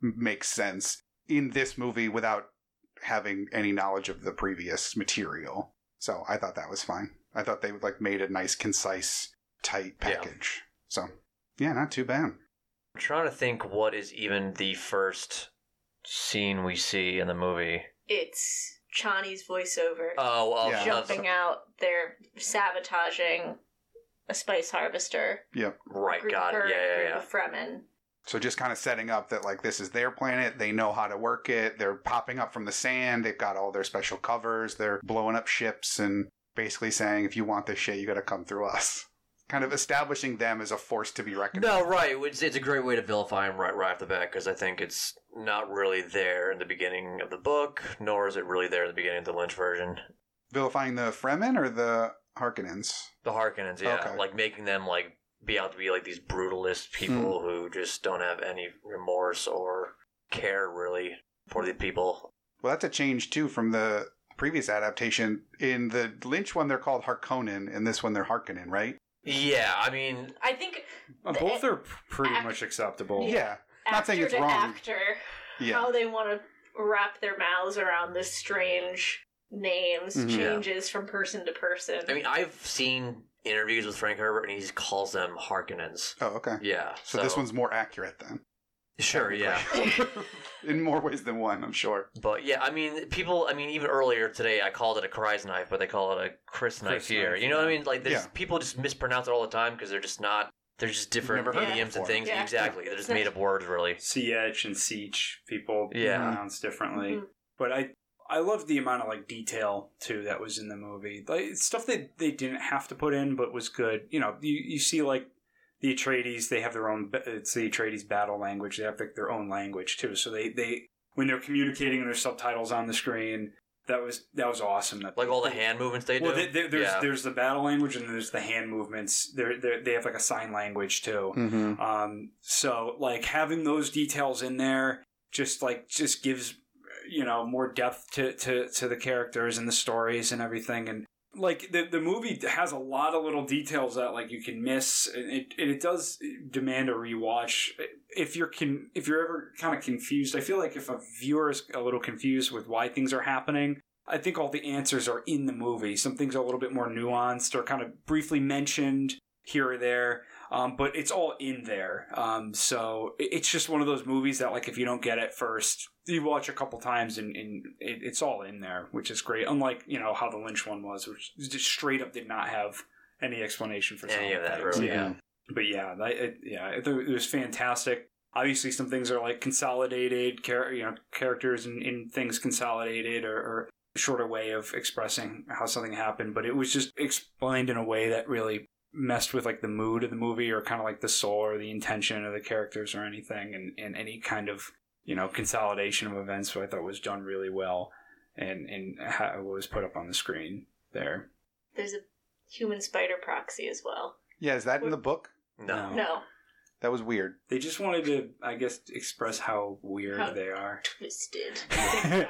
makes sense in this movie without having any knowledge of the previous material. So I thought that was fine. I thought they like made a nice, concise, tight Yeah. package. So yeah, not too bad. I'm trying to think what is even the first scene we see in the movie. It's Chani's voiceover Oh, of Yeah. jumping out. They're sabotaging a spice harvester. Yep. right, Group- got it. her Yeah, yeah, group yeah. of Fremen. So just kind of setting up that like this is their planet, they know how to work it. They're popping up from the sand. They've got all their special covers. They're blowing up ships and basically saying, if you want this shit, you got to come through us. Kind of establishing them as a force to be reckoned. No, with. right. It's, it's a great way to vilify him right, right off the bat because I think it's not really there in the beginning of the book, nor is it really there in the beginning of the Lynch version. vilifying the Fremen or the Harkonnens. The Harkonnens, yeah, Okay. like making them like be out to be like these brutalist hmm. people who just don't have any remorse or care really for the people. Well, that's a change too from the previous adaptation. In the Lynch one, they're called Harkonnen. In this one, they're Harkonnen, right? Yeah, I mean, I think The- both are pretty act- much acceptable. Yeah. Not saying it's to wrong. actor, Yeah. how they want to wrap their mouths around this strange names Mhm. Yeah. changes from person to person. I mean, I've seen interviews with Frank Herbert, and he calls them Harkonnens. Oh, okay. Yeah, So, this one's more accurate then. Sure, yeah. In more ways than one, I'm sure. But yeah, I mean, people. I mean, even earlier today, I called it a Kryze knife, but they call it a Chris knife Chris here. knife, you know what I mean? Like, there's Yeah. people just mispronounce it all the time because they're just not. They're just different Never heard it idioms and things. Yeah. Exactly, they're just made up words, really. Siege and Siege people Yeah. pronounce differently. Mhm. But I I love the amount of like detail too that was in the movie. Like stuff that they didn't have to put in, but was good. You know, you, you see like the Atreides, they have their own. It's the Atreides battle language. They have like, their own language too. So they they when they're communicating, and there's subtitles on the screen. That was that was awesome. That Like all the hand movements they do. Well, they, they, there's yeah. there's the battle language and there's the hand movements. They're, they're, they have like a sign language too. Mm-hmm. Um, so like having those details in there just like just gives you know more depth to, to, to the characters and the stories and everything and like the the movie has a lot of little details that like you can miss and it, and it does demand a rewatch. If you're can if you're ever kind of confused i feel like if a viewer is a little confused with why things are happening i think all the answers are in the movie. Some things are a little bit more nuanced or kind of briefly mentioned here or there um, but it's all in there. Um, so it's just one of those movies that, like, if you don't get it first, you watch a couple times and, and it, it's all in there, which is great. Unlike you know how the Lynch one was, which just straight up did not have any explanation for Any some of that, things. really, yeah. But yeah, that, it, yeah, it, it was fantastic. Obviously, some things are like consolidated, char- you know, characters and, and things consolidated or, or a shorter way of expressing how something happened. But it was just explained in a way that really messed with like the mood of the movie or kind of like the soul or the intention of the characters or anything and, and any kind of you know consolidation of events so i thought was done really well and and how it was put up on the screen there There's a human spider proxy as well. Yeah, is that in the book? no. No. No, That was weird. they just wanted to i guess express how weird How- they are twisted. Things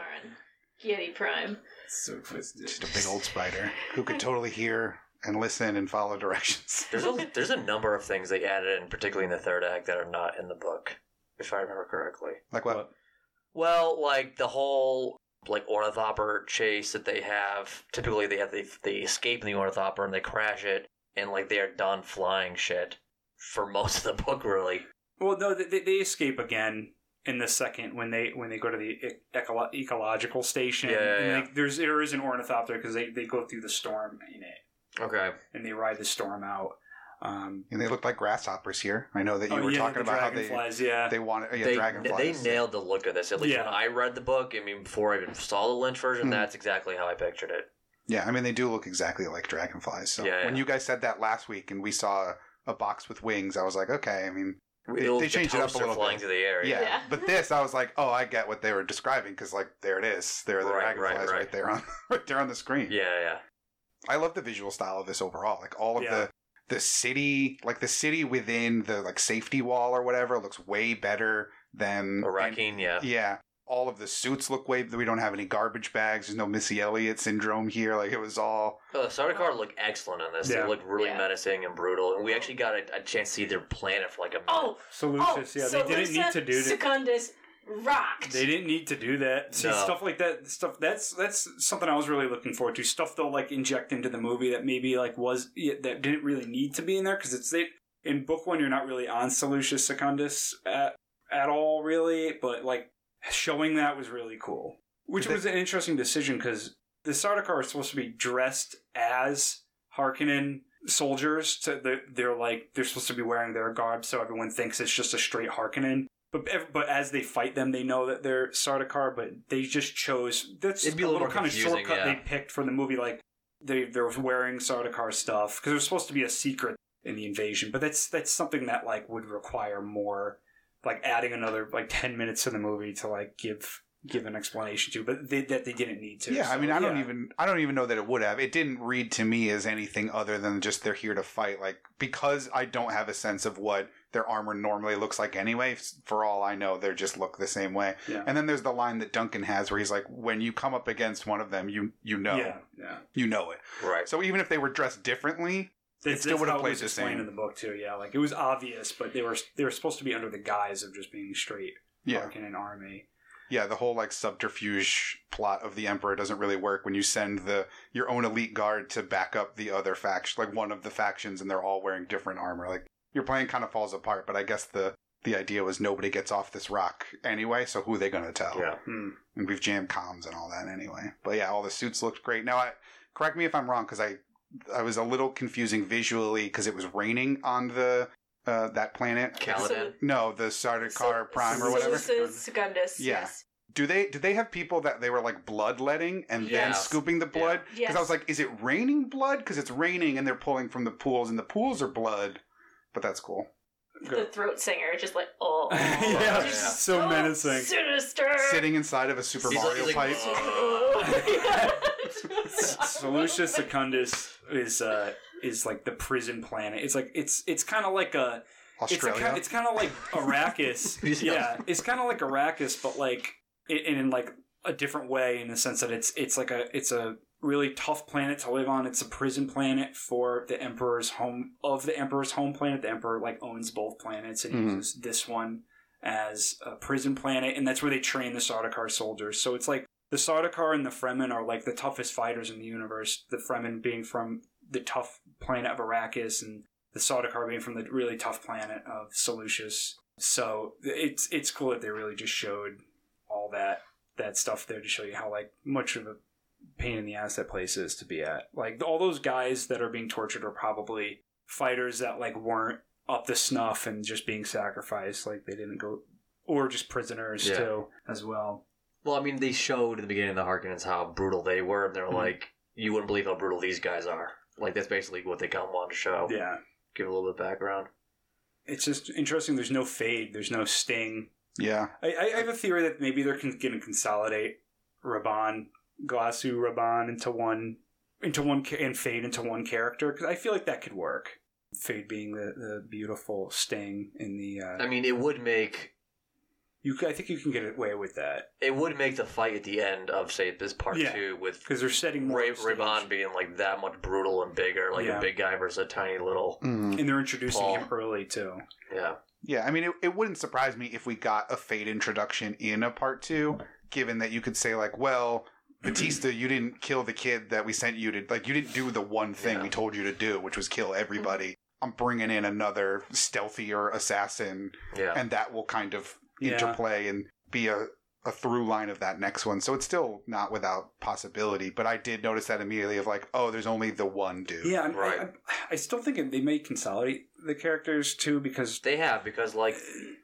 Giedi Prime. so twisted Just a big old spider who could totally hear and listen and follow directions. There's a there's a number of things they added in, particularly in the third act, that are not in the book, if I remember correctly. Like what? Well, like the whole like ornithopter chase that they have. Typically, they have they, they escape in the ornithopter and they crash it, and like they are done flying shit for most of the book, really. well no they, they escape again in the second when they when they go to the e- ecolo- ecological station Yeah, yeah, and yeah. Like, there's there is an ornithopter because they, they go through the storm in it Okay. and they ride the storm out um And they look like grasshoppers here. I know that you oh, were yeah, talking about how they dragonflies, yeah they wanted yeah, they, dragonflies. they nailed the look of this. At least Yeah. when I read the book, I mean, before I even saw the Lynch version, Hmm. that's exactly how I pictured it. Yeah, I mean they do look exactly like dragonflies. So Yeah, when you guys said that last week and we saw a box with wings, I was like, okay. I mean, Little they changed it up a little flying bit. through the air. Yeah. Yeah. but this I was like, oh, I get what they were describing because like there it is, there are the Right, dragonflies right, right, right. there on right there on the screen. yeah, yeah. I love the visual style of this overall. Like all of Yeah. the the city, like the city within the like safety wall or whatever, looks way better than Arrakeen, yeah. Yeah. All of the suits look way. We don't have any garbage bags. There's no Missy Elliott syndrome here. Like it was all. Oh, the Sardaukar look excellent in this. Yeah. They look really Yeah. menacing and brutal, and we actually got a, a chance to see their planet for like a minute. Oh, So oh, yeah, so they didn't need to do that. Secundus rocked. They didn't need to do that. See No. stuff like that. Stuff that's that's something I was really looking forward to. Stuff they'll like inject into the movie that maybe like was that didn't really need to be in there because it's they, in book one you're not really on Salusa Secundus at at all really, but like showing that was really cool. Which they- was an interesting decision because the Sardaukar are supposed to be dressed as Harkonnen soldiers. To they're, they're like they're supposed to be wearing their garb, so everyone thinks it's just a straight Harkonnen. But but as they fight them, they know that they're Sardaukar. But they just chose that's It'd be a a little little kind of shortcut yeah. they picked for the movie. Like they they're wearing Sardaukar stuff because it was supposed to be a secret in the invasion. But that's that's something that like would require more, like adding another like ten minutes to the movie to like give give an explanation to. But they, that they didn't need to. Yeah, I mean, I don't yeah. even. I don't even know that it would have. It didn't read to me as anything other than just they're here to fight. Like because I don't have a sense of what their armor normally looks like anyway. For all I know, they just look the same way. Yeah. And then there's the line that Duncan has where he's like, "When you come up against one of them, you you know, Yeah, yeah. you know it." Right. So even if they were dressed differently, It still would've how it played was the explained same. in the book too. Yeah, like it was obvious, but they were they were supposed to be under the guise of just being straight yeah, in an army. yeah, the whole like subterfuge plot of the Emperor doesn't really work when you send the your own elite guard to back up the other faction, like one of the factions, and they're all wearing different armor. Like your plan kind of falls apart. But I guess the the idea was nobody gets off this rock anyway, so who are they going to tell? Yeah. Hmm. and we've jammed comms and all that anyway. But yeah, all the suits looked great. Now, I correct me if I'm wrong because I I was a little confusing visually because it was raining on the uh, that planet. Caladan. No, the Sardaukar Prime or whatever. This Secundus. Yeah. Yes. Do they did they have people that they were like bloodletting and then scooping the blood? Because Yes. I was like, is it raining blood? Because it's raining and they're pulling from the pools and the pools are blood. But that's cool. The throat singer, just like oh, yeah, just so menacing. sinister. Sitting inside of a Super He's Mario like- pipe. Salusa Secundus is uh is like the prison planet. It's like it's it's kind of like a Australia. It's, it's kind of like Arrakis. Yeah. yeah, it's kind of like Arrakis, but like in, in like a different way in the sense that it's it's like a it's a really tough planet to live on. It's a prison planet for the Emperor's home of the Emperor's home planet. The Emperor like owns both planets and Mhm. uses this one as a prison planet, and that's where they train the Sardaukar soldiers. So it's like the Sardaukar and the Fremen are like the toughest fighters in the universe. The Fremen being from the tough planet of Arrakis, and the Sardaukar being from the really tough planet of Salusa. So it's it's cool that they really just showed all that that stuff there to show you how like much of a pain in the ass that place is to be at. Like all those guys that are being tortured are probably fighters that like weren't up to snuff and just being sacrificed. Like they didn't go, or just prisoners Yeah. too as well. Well, I mean, they showed at the beginning of the Harkonnens how brutal they were, and they're Mhm. like, you wouldn't believe how brutal these guys are. Like, that's basically what they kind of wanted to show. Yeah, Give a little bit of background. it's just interesting. There's no Feyd. There's no Sting. yeah. I, I have a theory that maybe they're going to consolidate Rabban, Glossu, Rabban into one, into one, and Feyd into one character because I feel like that could work. Feyd being the, the beautiful Sting in the. Uh, I mean, it would make you, I think you can get away with that it would make the fight at the end of say this part Yeah. two with because they're setting more Ray, of a stage. Raybon being like that much brutal and bigger, like Yeah. a big guy versus a tiny little. Mhm. and they're introducing Paul. him early too. Yeah, Yeah, I mean, it, it wouldn't surprise me if we got a Feyd introduction in a part two, given that you could say, like, well, Bautista, you didn't kill the kid that we sent you to, like, you didn't do the one thing Yeah. we told you to do, which was kill everybody. Mm-hmm. I'm bringing in another stealthier assassin, yeah. and that will kind of Yeah. interplay and be a, a through line of that next one. So it's still not without possibility, but I did notice that immediately of like, oh, there's only the one dude. Yeah, I'm, Right. I, I, I still think they may consolidate the characters too because they have because like uh,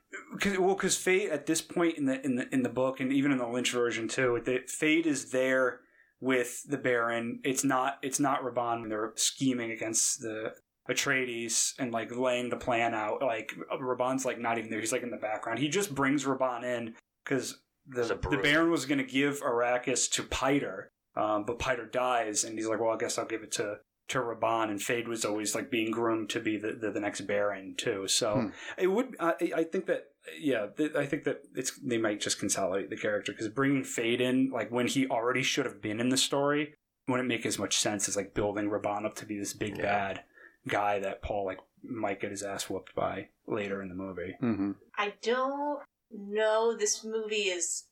Cause, well, because Feyd at this point in the in the in the book and even in the Lynch version too, the, Feyd is there with the Baron. It's not it's not Rabban. They're scheming against the Atreides and like laying the plan out. Like Rabban's like not even there; he's like in the background. He just brings Rabban in because the the. Baron was going to give Arrakis to Piter, um, but Piter dies, and he's like, "Well, I guess I'll give it to." To Rabban and Feyd was always like being groomed to be the, the, the next Baron too. So Hmm. it would. I, I think that yeah. th- I think that it's they might just consolidate the character because bringing Feyd in like when he already should have been in the story wouldn't make as much sense as like building Rabban up to be this big Yeah. bad guy that Paul like might get his ass whooped by later in the movie. Mm-hmm. I don't know. This movie is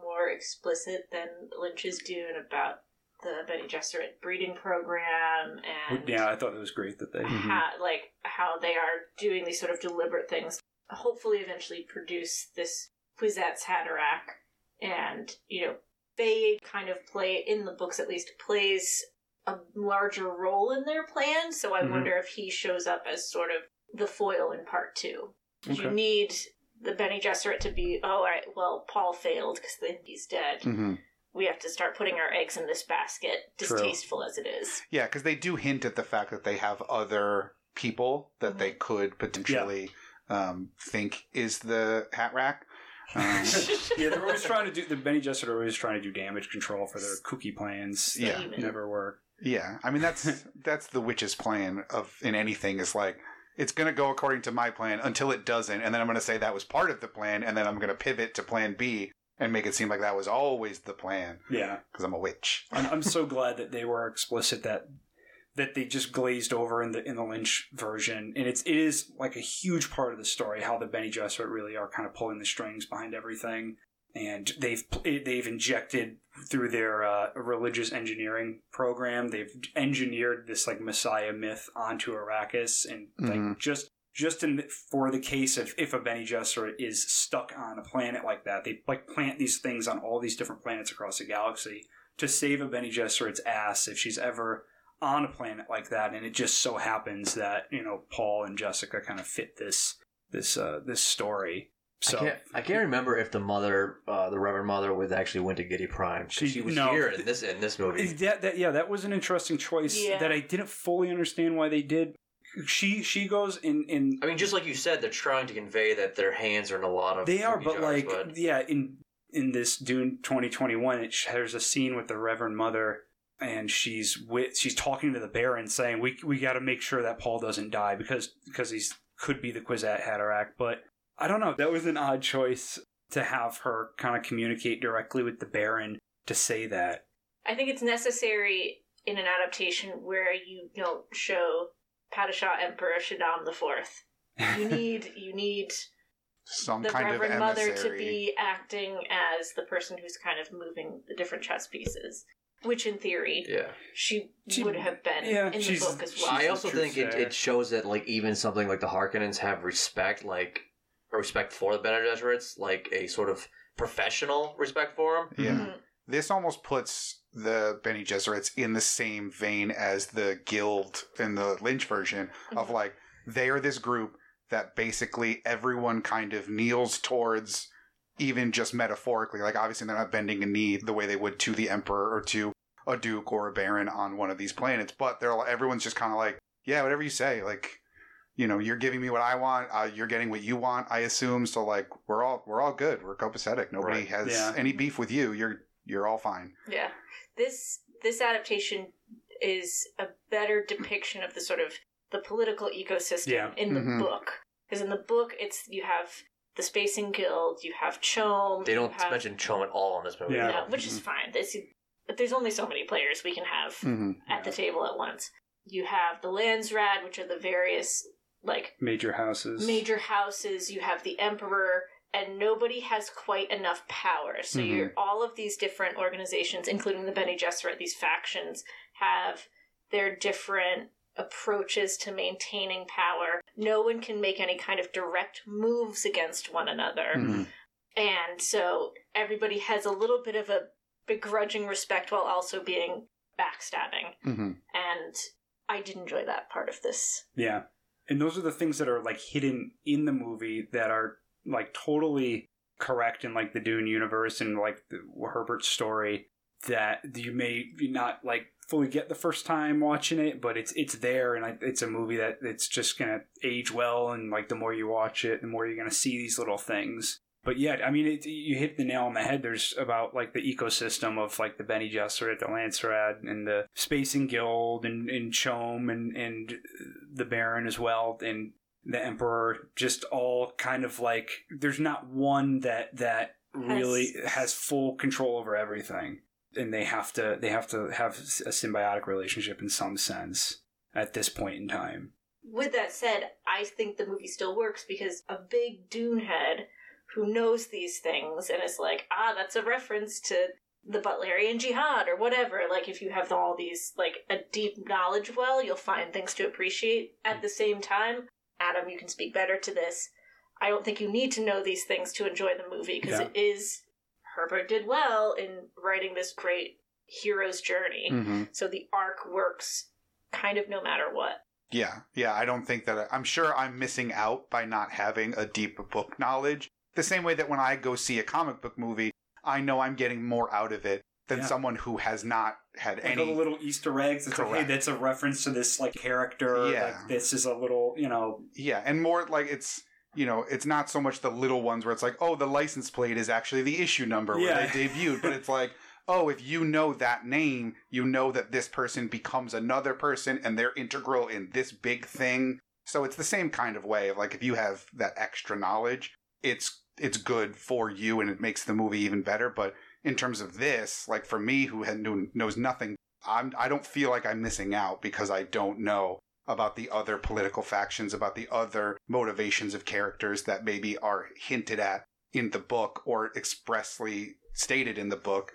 more explicit than Lynch's Dune about the Bene Gesserit breeding program and Yeah, I thought it was great that they. how, like how they are doing these sort of deliberate things. Hopefully, eventually produce this Kwisatz Haderach. and you know, they kind of play in the books at least plays a larger role in their plan. So I Mhm. wonder if he shows up as sort of the foil in part two. 'Cause You need the Bene Gesserit to be, oh, all right, well, Paul failed because then he's dead. Mm-hmm. We have to start putting our eggs in this basket, True. distasteful as it is. Yeah, because they do hint at the fact that they have other people that they could potentially um, think is the hat rack. Um, yeah, they're always trying to do the Bene Gesserit are always trying to do damage control for their kooky plans. that Yeah. Never work. yeah, I mean that's that's the witch's plan of in anything is like it's going to go according to my plan until it doesn't, and then I'm going to say that was part of the plan, and then I'm going to pivot to plan B and make it seem like that was always the plan Yeah, because I'm a witch. I'm, I'm so glad that they were explicit that that they just glazed over in the in the Lynch version, and it's it is like a huge part of the story how the Bene Gesserit really are kind of pulling the strings behind everything, and they've they've injected through their uh, religious engineering program, they've engineered this like Messiah myth onto Arrakis, and like Mhm. just just in for the case of if a Bene Gesserit is stuck on a planet like that, they like plant these things on all these different planets across the galaxy to save a Bene Gesserit's ass if she's ever on a planet like that. And it just so happens that you know Paul and Jessica kind of fit this this uh, this story. So I can't. I can't remember if the mother, uh, the Reverend Mother, was actually went to Giedi Prime. She- She, was no. here in this in this movie. That, that yeah, that was an interesting choice Yeah. that I didn't fully understand why they did. She she goes in in I mean, just like you said, they're trying to convey that their hands are in a lot of. They are, but jars, like, but- yeah, in in this Dune 2021, it, sh- there's a scene with the Reverend Mother, and she's with she's talking to the Baron, saying, "We we got to make sure that Paul doesn't die because because he's could be the Kwisatz Haderach." But I don't know. That was an odd choice to have her kind of communicate directly with the Baron to say that. I think it's necessary in an adaptation where you don't show Padishah Emperor Shaddam the Fourth. You need you need Some the kind Reverend of Mother to be acting as the person who's kind of moving the different chess pieces, which in theory yeah. she, She- would have been yeah, in the book as well. I also think it, it shows that like even something like the Harkonnens have respect, like a respect for the Bene Gesserits, like a sort of professional respect for them. Yeah. Mhm. This almost puts the Bene Gesserits in the same vein as the Guild in the Lynch version of Mhm. like they are this group that basically everyone kind of kneels towards, even just metaphorically. Like obviously they're not bending a knee the way they would to the Emperor or to a Duke or a Baron on one of these planets, but they're all, everyone's just kind of like, yeah, whatever you say, like. You know, you're giving me what I want. Uh, you're getting what you want. I assume. So, like, we're all we're all good. We're copacetic. Nobody Right. has Yeah. any beef with you. You're you're all fine. Yeah. This this adaptation is a better depiction of the sort of the political ecosystem Yeah. in the Mhm. book. Because in the book it's you have the Spacing Guild, you have CHOAM. They don't have, mention CHOAM at all in this movie. Yeah. No, which is fine. This, but there's only so many players we can have Mm-hmm. at the table at once. You have the Landsraad, which are the various like Major houses. major houses. You have the Emperor, and nobody has quite enough power. So Mhm. you're all of these different organizations, including the Bene Gesserit, these factions have their different approaches to maintaining power. No one can make any kind of direct moves against one another. Mhm. And so everybody has a little bit of a begrudging respect while also being backstabbing. Mm-hmm. And I did enjoy that part of this. Yeah. And those are the things that are like hidden in the movie that are like totally correct in like the Dune universe and like the Herbert's story that you may not like fully get the first time watching it, but it's it's there, and it's a movie that it's just gonna age well, and like the more you watch it, the more you're gonna see these little things. But yet, I mean, it, you hit the nail on the head. There's about like the ecosystem of like the Bene Gesserit, the Landsraad, and the Spacing Guild, and, and CHOAM, and and the Baron as well, and the Emperor. Just all kind of like there's not one that that really Has- has full control over everything, and they have to they have to have a symbiotic relationship in some sense at this point in time. With that said, I think the movie still works because a big Dune head who knows these things and is like, ah, that's a reference to the Butlerian Jihad or whatever. Like, if you have all these, like, a deep knowledge well, you'll find things to appreciate. At the same time, Adam, you can speak better to this. I don't think you need to know these things to enjoy the movie because Yeah. it is. Herbert did well in writing this great hero's journey. hmm So the arc works kind of no matter what. Yeah, yeah. I don't think that I, I'm sure I'm missing out by not having a deep book knowledge. The same way that when I go see a comic book movie, I know I'm getting more out of it than Yeah. someone who has not had Like any. little Easter eggs. It's like, hey, Correct. that's a reference to this like character. Yeah. Like this is a little, you know, Yeah, and more like it's you know it's not so much the little ones where it's like oh the license plate is actually the issue number where Yeah. they debuted, but it's like oh if you know that name, you know that this person becomes another person and they're integral in this big thing. So it's the same kind of way of like if you have that extra knowledge, it's it's good for you and it makes the movie even better. But in terms of this, like for me who had knew, knows nothing, I'm I don't feel like I'm missing out because I don't know about the other political factions, about the other motivations of characters that maybe are hinted at in the book or expressly stated in the book.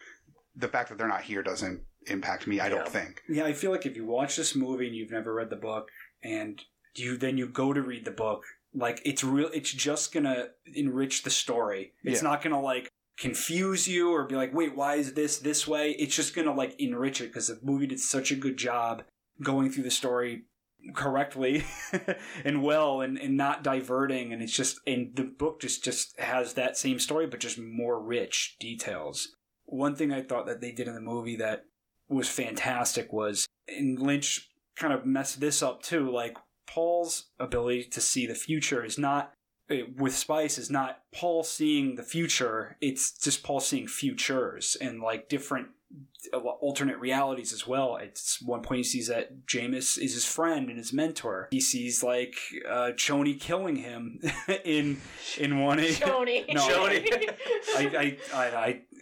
The fact that they're not here doesn't impact me, I don't think. yeah. I feel like if you watch this movie and you've never read the book, and you then you go to read the book, like it's real. It's just gonna enrich the story. It's Yeah. not gonna like confuse you or be like, wait, why is this this way? It's just gonna like enrich it because the movie did such a good job going through the story correctly and well and, and not diverting and it's just and the book just just has that same story but just more rich details one thing i thought that they did in the movie that was fantastic was and lynch kind of messed this up too like paul's ability to see the future is not eh, with spice is not paul seeing the future it's just paul seeing futures and like different alternate realities as well. At one point he sees that Jamis is his friend and his mentor. He sees like uh, Choni killing him in in one. Shoney. No. Shoney. I, I, I,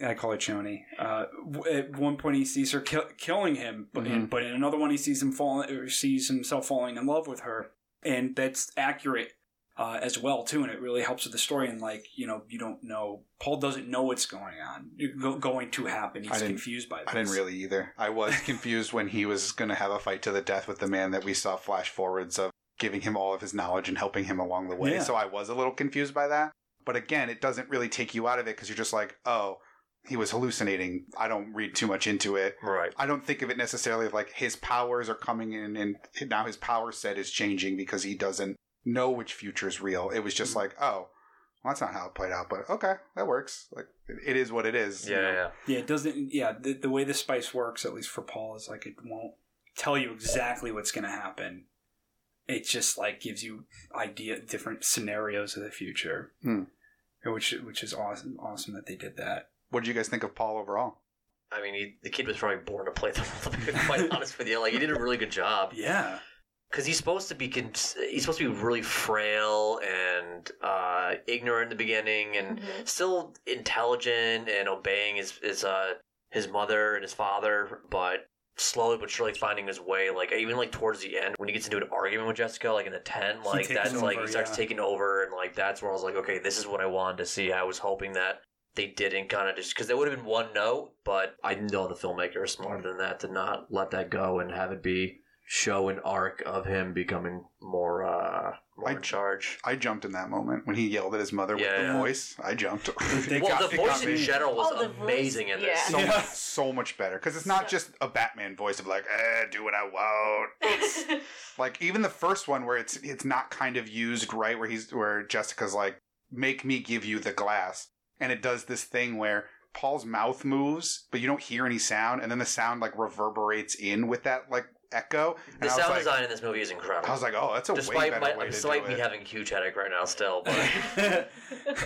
I, I call it Choni. Uh, at one point, he sees her kill, killing him, but in, Mhm. but in another one, he sees him falling, or sees himself falling in love with her, and that's accurate uh, as well too. And it really helps with the story. And like you know, you don't know. Paul doesn't know what's going on, go, going to happen. He's confused by this. I didn't really either. I was confused when he was going to have a fight to the death with the man that we saw flash forwards of giving him all of his knowledge and helping him along the way. Yeah. So I was a little confused by that. But again, it doesn't really take you out of it because you're just like, oh, he was hallucinating. I don't read too much into it. Right. I don't think of it necessarily of like his powers are coming in and now his power set is changing because he doesn't know which future is real. It was just Mm-hmm. like, oh, well, that's not how it played out, but okay, that works. Like it, it is what it is. you Yeah, know? yeah. Yeah, it doesn't. Yeah, the, the way the spice works, at least for Paul, is like it won't tell you exactly what's going to happen. It just like gives you idea different scenarios of the future, Hmm. which which is awesome. Awesome that they did that. What did you guys think of Paul overall? I mean, he, the kid was probably born to play the role. To be quite honest with you, like he did a really good job Yeah, because he's supposed to be con- he's supposed to be really frail and uh, ignorant in the beginning, and Mhm. still intelligent and obeying his his uh his mother and his father, but slowly but surely finding his way. Like even like towards the end when he gets into an argument with Jessica, like in the tent, like takes that's like he starts yeah. taking over, and like that's where I was like, okay, this is what I wanted to see. I was hoping that they didn't kind of just because there would have been one note, but I know the filmmaker is smarter than that to not let that go and have it be show an arc of him becoming more uh more I- in charge. I jumped in that moment when he yelled at his mother Yeah, with the yeah. voice. I jumped. They well, got- the it got voice in me. general was Oh, the voice, amazing in this. yeah. so, Yeah. so much better because it's not So- just a Batman voice of like, eh, do what I want. It's like even the first one where it's it's not kind of used right where he's where Jessica's like, make me give you the glass, and it does this thing where Paul's mouth moves, but you don't hear any sound, and then the sound like reverberates in with that like echo. And The I was sound like, design in this movie is incredible. I was like, oh, that's a way despite better my, way to do me it. having a huge headache right now, still, but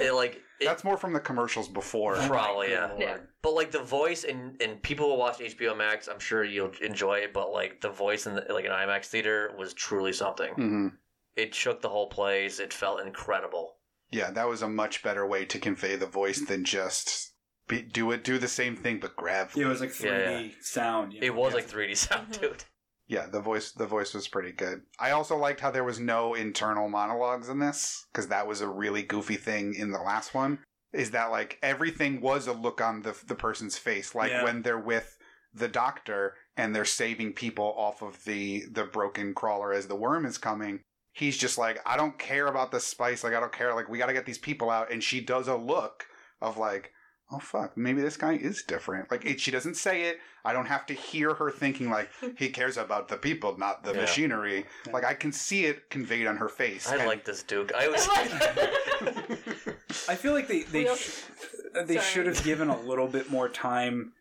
it, like it, That's more from the commercials before. Probably, yeah. Yeah. But like the voice and and people who watch HBO Max, I'm sure you'll enjoy it. But like the voice in the, like an IMAX theater was truly something. hmm It shook the whole place. It felt incredible. Yeah, that was a much better way to convey the voice than just be, do it, do the same thing, but gravely. Yeah, it was like 3D Yeah, sound. you It was yeah. like 3D sound, Mhm. dude. Yeah, the voice the voice was pretty good. I also liked how there was no internal monologues in this because that was a really goofy thing in the last one. Is that like everything was a look on the the person's face, like Yeah. when they're with the doctor and they're saving people off of the the broken crawler as the worm is coming. He's just like, I don't care about the spice. Like I don't care. Like we got to get these people out. And she does a look of like, oh fuck, maybe this guy is different. Like it, she doesn't say it. I don't have to hear her thinking like he cares about the people, not the Yeah. machinery. Yeah. Like I can see it conveyed on her face. I And- like this Duke. I was. I feel like they they sh- they Sorry. should have given a little bit more time.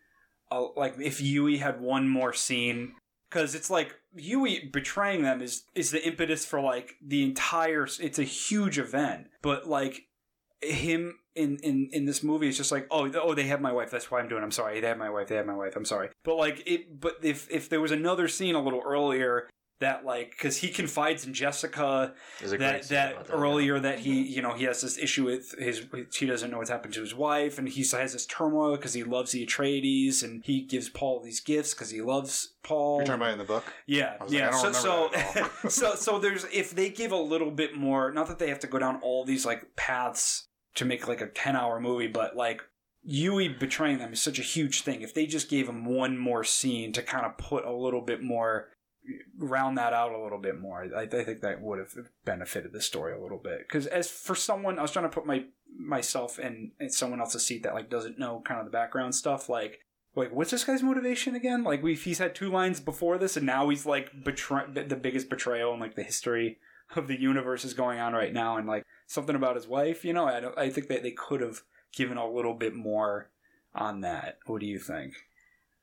Uh, like if Yueh had one more scene, because it's like Yueh betraying them is is the impetus for like the entire. It's a huge event, but like him in in in this movie it's just like oh oh they have my wife that's why I'm doing it. I'm sorry they have my wife they have my wife I'm sorry but like it but if if there was another scene a little earlier that like because he confides in Jessica There's a great that that that, earlier that he you know he has this issue with his he doesn't know what's happened to his wife and he has this turmoil because he loves the Atreides and he gives Paul these gifts because he loves Paul. You're talking about in the book. yeah, I was like, yeah. I don't so so, that at all. so so there's if they give a little bit more, not that they have to go down all these like paths to make like a ten hour movie, but like Yueh betraying them is such a huge thing. If they just gave him one more scene to kind of put a little bit more round that out a little bit more. I, I think that would have benefited the story a little bit. Because as for someone, I was trying to put my myself in, in someone else's seat that like doesn't know kind of the background stuff. Like, like what's this guy's motivation again? Like, we he's had two lines before this, and now he's like betray the biggest betrayal in like the history of the universe is going on right now, and like something about his wife. You know, I don't, I think that they could have given a little bit more on that. What do you think?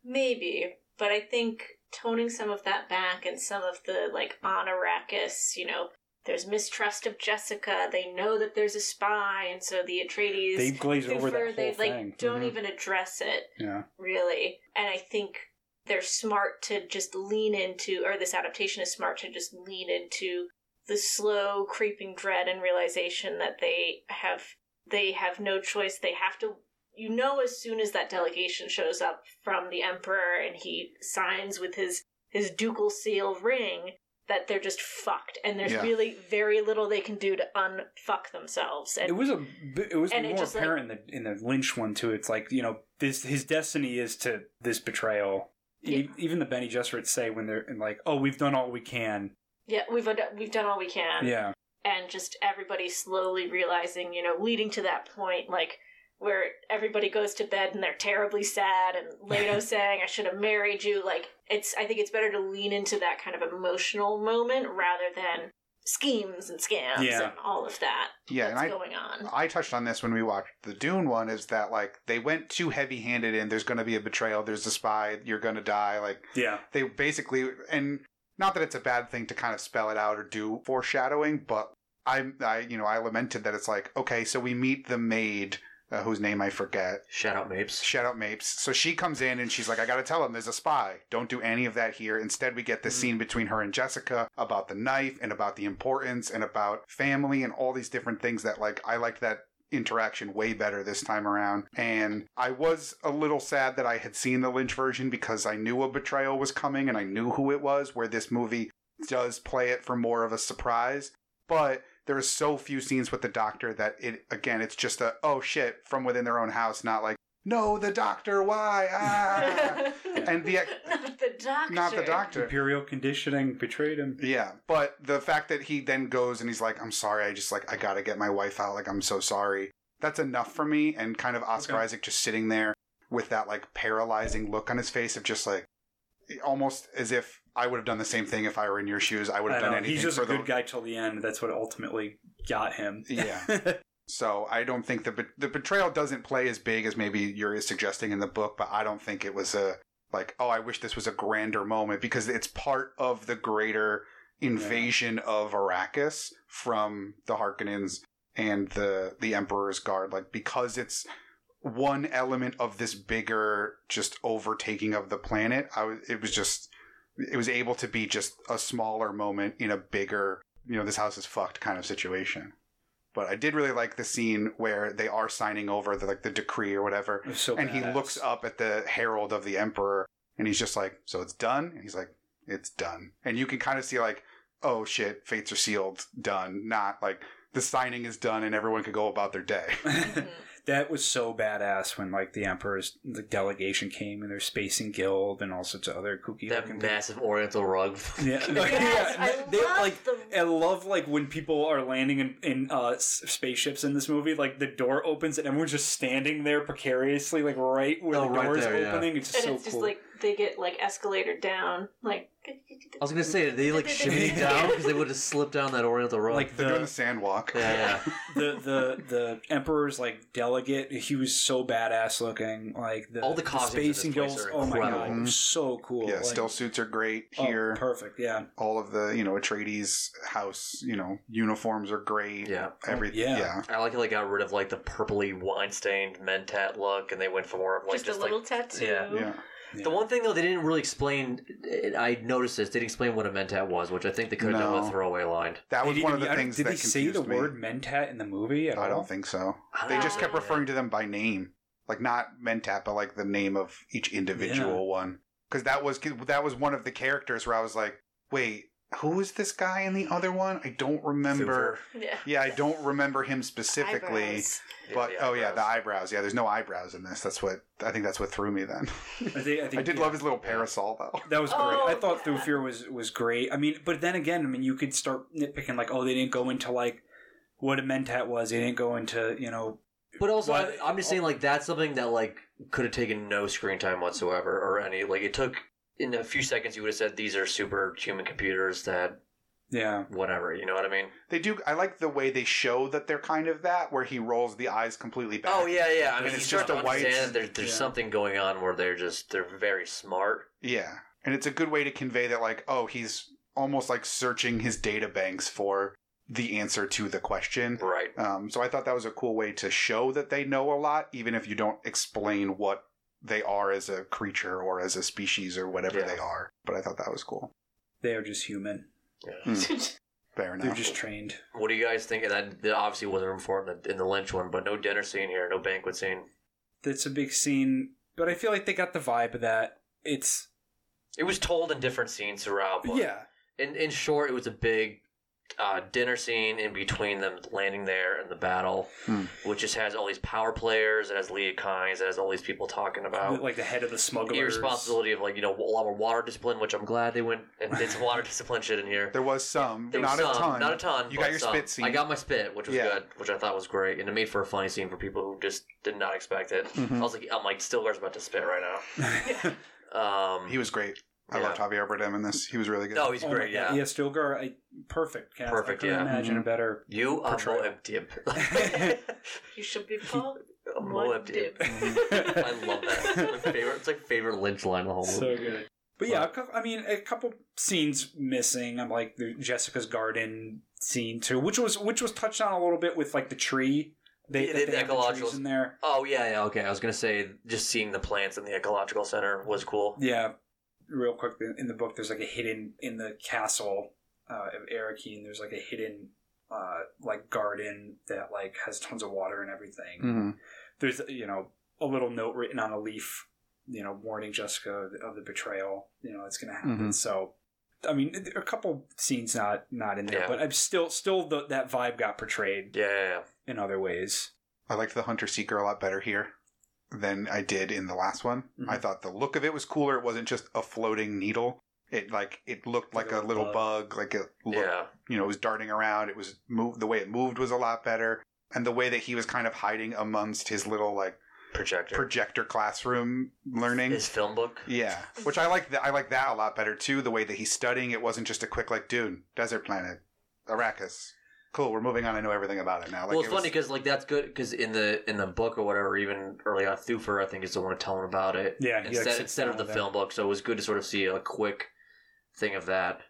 Maybe, but I think toning some of that back and some of the like on Arrakis, you know, there's mistrust of Jessica. They know that there's a spy, and so the Atreides They glazed over that whole they like thing. don't Mhm. even address it Yeah. really. And I think they're smart to just lean into, or this adaptation is smart to just lean into the slow creeping dread and realization that they have they have no choice. They have to. You know, as soon as that delegation shows up from the emperor and he signs with his his ducal seal ring, that they're just fucked, and there's Yeah. really very little they can do to unfuck themselves. And It was a it was And it more just, like- apparent in the in the Lynch one too. It's like you know this his destiny is to this betrayal. E- Even the Bene Gesserits say when they're like, oh, we've done all we can. Yeah, we've done- we've done all we can. Yeah, and just everybody slowly realizing, you know, leading to that point, like where everybody goes to bed and they're terribly sad, and Leto saying, "I should have married you." Like it's, I think it's better to lean into that kind of emotional moment rather than schemes and scams Yeah. and all of that Yeah, and I going on. I touched on this when we watched the Dune one. Is that like they went too heavy handed in? There's going to be a betrayal. There's a spy. You're going to die. Like yeah, they basically and not that it's a bad thing to kind of spell it out or do foreshadowing, but I, I you know, I lamented that it's like okay, so we meet the maid uh, whose name I forget. Shout out Mapes. Shout out Mapes. So she comes in and she's like, I gotta tell him there's a spy. Don't do any of that here. Instead, we get the scene between her and Jessica about the knife and about the importance and about family and all these different things that, like, I liked that interaction way better this time around. And I was a little sad that I had seen the Lynch version because I knew a betrayal was coming and I knew who it was, where this movie does play it for more of a surprise. But there are so few scenes with the doctor that it again it's just a oh shit from within their own house, not like no the doctor why ah and the not the doctor. not the doctor. imperial conditioning betrayed him. Yeah, but the fact that he then goes and he's like, "I'm sorry, I just like I gotta get my wife out. Like I'm so sorry." That's enough for me. And kind of Oscar Okay. Isaac just sitting there with that like paralyzing look on his face of just like almost as if I would have done the same thing if I were in your shoes. I would I have done know, anything he's just for a good the guy till the end. That's what ultimately got him. Yeah. So I don't think the the betrayal doesn't play as big as maybe you're suggesting in the book, but I don't think it was a like oh I wish this was a grander moment because it's part of the greater invasion of Arrakis from the Harkonnens and the the Emperor's Guard like because it's one element of this bigger just overtaking of the planet. I was it was just it was able to be just a smaller moment in a bigger you know this house is fucked kind of situation. But I did really like the scene where they are signing over the like the decree or whatever, so and he looks up at the herald of the emperor, and he's just like, "So it's done?" And he's like, "It's done." And you can kind of see like, "Oh shit, fates are sealed, done." Not like the signing is done and everyone could go about their day. Mm-hmm. That was so badass when like the emperor's the delegation came and their spacing guild and all sorts of other kooky That looking massive Oriental rug. Yeah. Yes, I They- love like, the. I love like when people are landing in, in uh, spaceships in this movie. Like the door opens and everyone's just standing there precariously, like right where Oh, the right door is there, yeah. opening. It's just and so it's just cool. like they get like escalator down, like. I was gonna say, they like shimmy down because they would have slipped down that Oriental rug. like They're doing the the sand walk. yeah, yeah. the the the emperor's like delegate. He was so badass looking. Like the All the costumes in this spacing are Oh my god, incredible. it was so cool. Yeah, Like, still suits are great oh, here. perfect. Yeah, All of the, you know, Atreides house, you know, uniforms are great. Yeah. Oh, Everything. Yeah. yeah. I like how they got rid of like the purpley wine stained mentat look, and they went for more of like just, just, a like little tattoo. yeah. Yeah. The one thing though they didn't really explain. I noticed this. They didn't explain what a mentat was, which I think they could have done with a throwaway line. That They was one of the I don't- things Did that they say the me. word mentat in the movie at I all? don't think so. I They don't just know. kept referring to them by name, like not Mentat, but like the name of each individual one. Because that was that was one of the characters where I was like, wait, who is this guy in the other one? I don't remember. Yeah. Yeah, I don't remember him specifically. Eyebrows. But the oh yeah, the eyebrows. eyebrows. Yeah, there's no eyebrows in this. That's what I think. That's what threw me then. I, think, I, think, I did yeah. love his little parasol though. That was great. Oh, I thought yeah. Thufir was was great. I mean, but then again, I mean, you could start nitpicking like, oh, they didn't go into like what a mentat was. They didn't go into you know. But also, Why- I, I'm just saying, like that's something that like could have taken no screen time whatsoever, or any. Like it took in a few seconds, you would have said these are superhuman computers that Yeah, whatever. You know what I mean? They do. I like the way they show that they're kind of that, where he rolls the eyes completely back. Oh yeah, yeah. I And mean, it's just just a white- understand There's there's Yeah. something going on where they're just they're very smart. Yeah. And it's a good way to convey that, like, oh, he's almost like searching his data banks for the answer to the question. Right. Um, so I thought that was a cool way to show that they know a lot, even if you don't explain what they are as a creature or as a species or whatever Yeah. they are. But I thought that was cool. they are just human. Yeah. Hmm. Fair enough. They're just trained. What do you guys think? And that, that obviously wasn't room for it in the, in the Lynch one, but no dinner scene here, no banquet scene. That's a big scene, but I feel like they got the vibe of that. It's It was told in different scenes throughout. But yeah, In in short, it was a big uh, dinner scene in between them landing there and the battle, Hmm. which just has all these power players. It has Liet Kynes. It has all these people talking about like the head of the smugglers. irresponsibility of like you know a lot more water discipline, which I'm glad they went and did some water discipline shit in here. there was some, There was not a some, ton. Not a ton. You got your some. spit scene. I got my spit, which was Yeah. good, which I thought was great, and it made for a funny scene for people who just did not expect it. Mhm. I was like, I'm like, Stilgar's about to spit right now. Um, He was great. I Yeah. loved Javier Bardem in this. He was really good. no, he's Oh my great. God. Yeah. yeah, Stilgar, I, perfect cast. Perfect, I couldn't yeah. imagine Mhm. a better. You are Portrayal. Moeb you should be Paul. Muad'Dib. I love that. It's my favorite. It's like favorite Lynch line in the whole movie. so good. But yeah, a cou- I mean, a couple scenes missing. I'm like the Jessica's garden scene too, which was which was touched on a little bit with like the tree. They, Yeah, that the they the ecological- trees in there. Oh yeah, yeah. Okay, I was gonna say just seeing the plants in the ecological center was cool. Yeah, real quick in the book, there's like a hidden in the castle uh, of Arakeen. There's like a hidden uh, like garden that like has tons of water and everything. hmm There's you know a little note written on a leaf, you know, warning Jessica of the, of the betrayal. You know, it's going to happen. Mhm. So. I mean, a couple scenes not not in there, Yeah. but I'm still still the, that vibe got portrayed Yeah, yeah, yeah. in other ways. I liked the Hunter Seeker a lot better here than I did in the last one. Mhm. I thought the look of it was cooler. It wasn't just a floating needle. It like it looked like, Like a a little bug. bug. Like it looked, yeah. you know, it was darting around. It was moved. The way it moved was a lot better, and the way that he was kind of hiding amongst his little like Projector. projector classroom learning. His film book. Yeah, which I like. That I like that a lot better too. The way that he's studying, it wasn't just a quick like, dude, desert planet, Arrakis. Cool, we're moving on. I know everything about it now. Like, well, it's it was- funny because like that's good because in the in the book or whatever, even early on, Thufir I think is the one telling about it. Yeah, he, like, instead of the with film book. So it was good to sort of see a quick thing of that.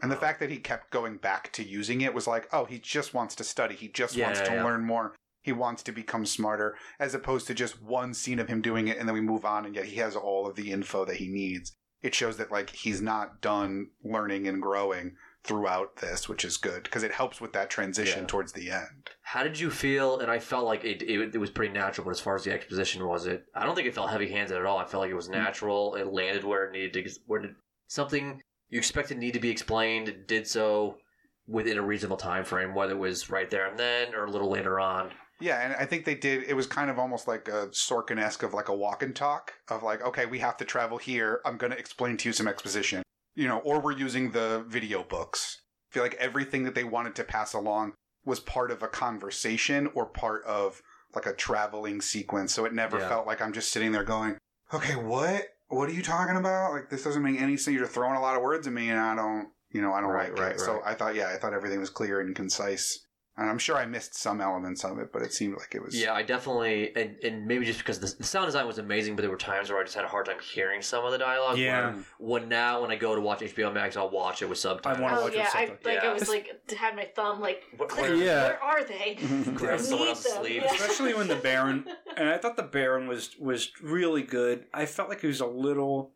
And the fact that he kept going back to using it was like, oh, he just wants to study. He just Yeah, wants yeah, to yeah. learn more. He wants to become smarter, as opposed to just one scene of him doing it and then we move on and yet he has all of the info that he needs. It shows that like he's not done learning and growing throughout this, which is good because it helps with that transition Yeah. towards the end. How did you feel? And I felt like it, it, it was pretty natural, but as far as the exposition was it, I don't think it felt heavy handed at all. I felt like it was mm. natural. It landed where it needed to. Where it, something you expected need to be explained it did so within a reasonable time frame, whether it was right there and then or a little later on. Yeah, and I think they did. It was kind of almost like a Sorkin esque of like a walk and talk of like, okay, we have to travel here. I'm going to explain to you some exposition, you know, or we're using the video books. I feel like everything that they wanted to pass along was part of a conversation or part of like a traveling sequence. So it never Yeah. felt like I'm just sitting there going, okay, what? What are you talking about? Like this doesn't make any sense. You're throwing a lot of words at me, and I don't, you know, I don't Right, like right, it. So. I thought, yeah, I thought everything was clear and concise. And I'm sure I missed some elements of it, but it seemed like it was. Yeah, I definitely, and, and maybe just because the, the sound design was amazing, but there were times where I just had a hard time hearing some of the dialogue. Yeah. where- When now, when I go to watch HBO Max, I'll watch it with subtitles. I wanna Oh watch it oh, yeah, with I subtitles. like Yeah. I was like had my thumb like Where- where- Yeah. where are they? Grab I someone else's them. sleeve. Yeah. especially when the Baron and I thought the Baron was was really good. I felt like he was a little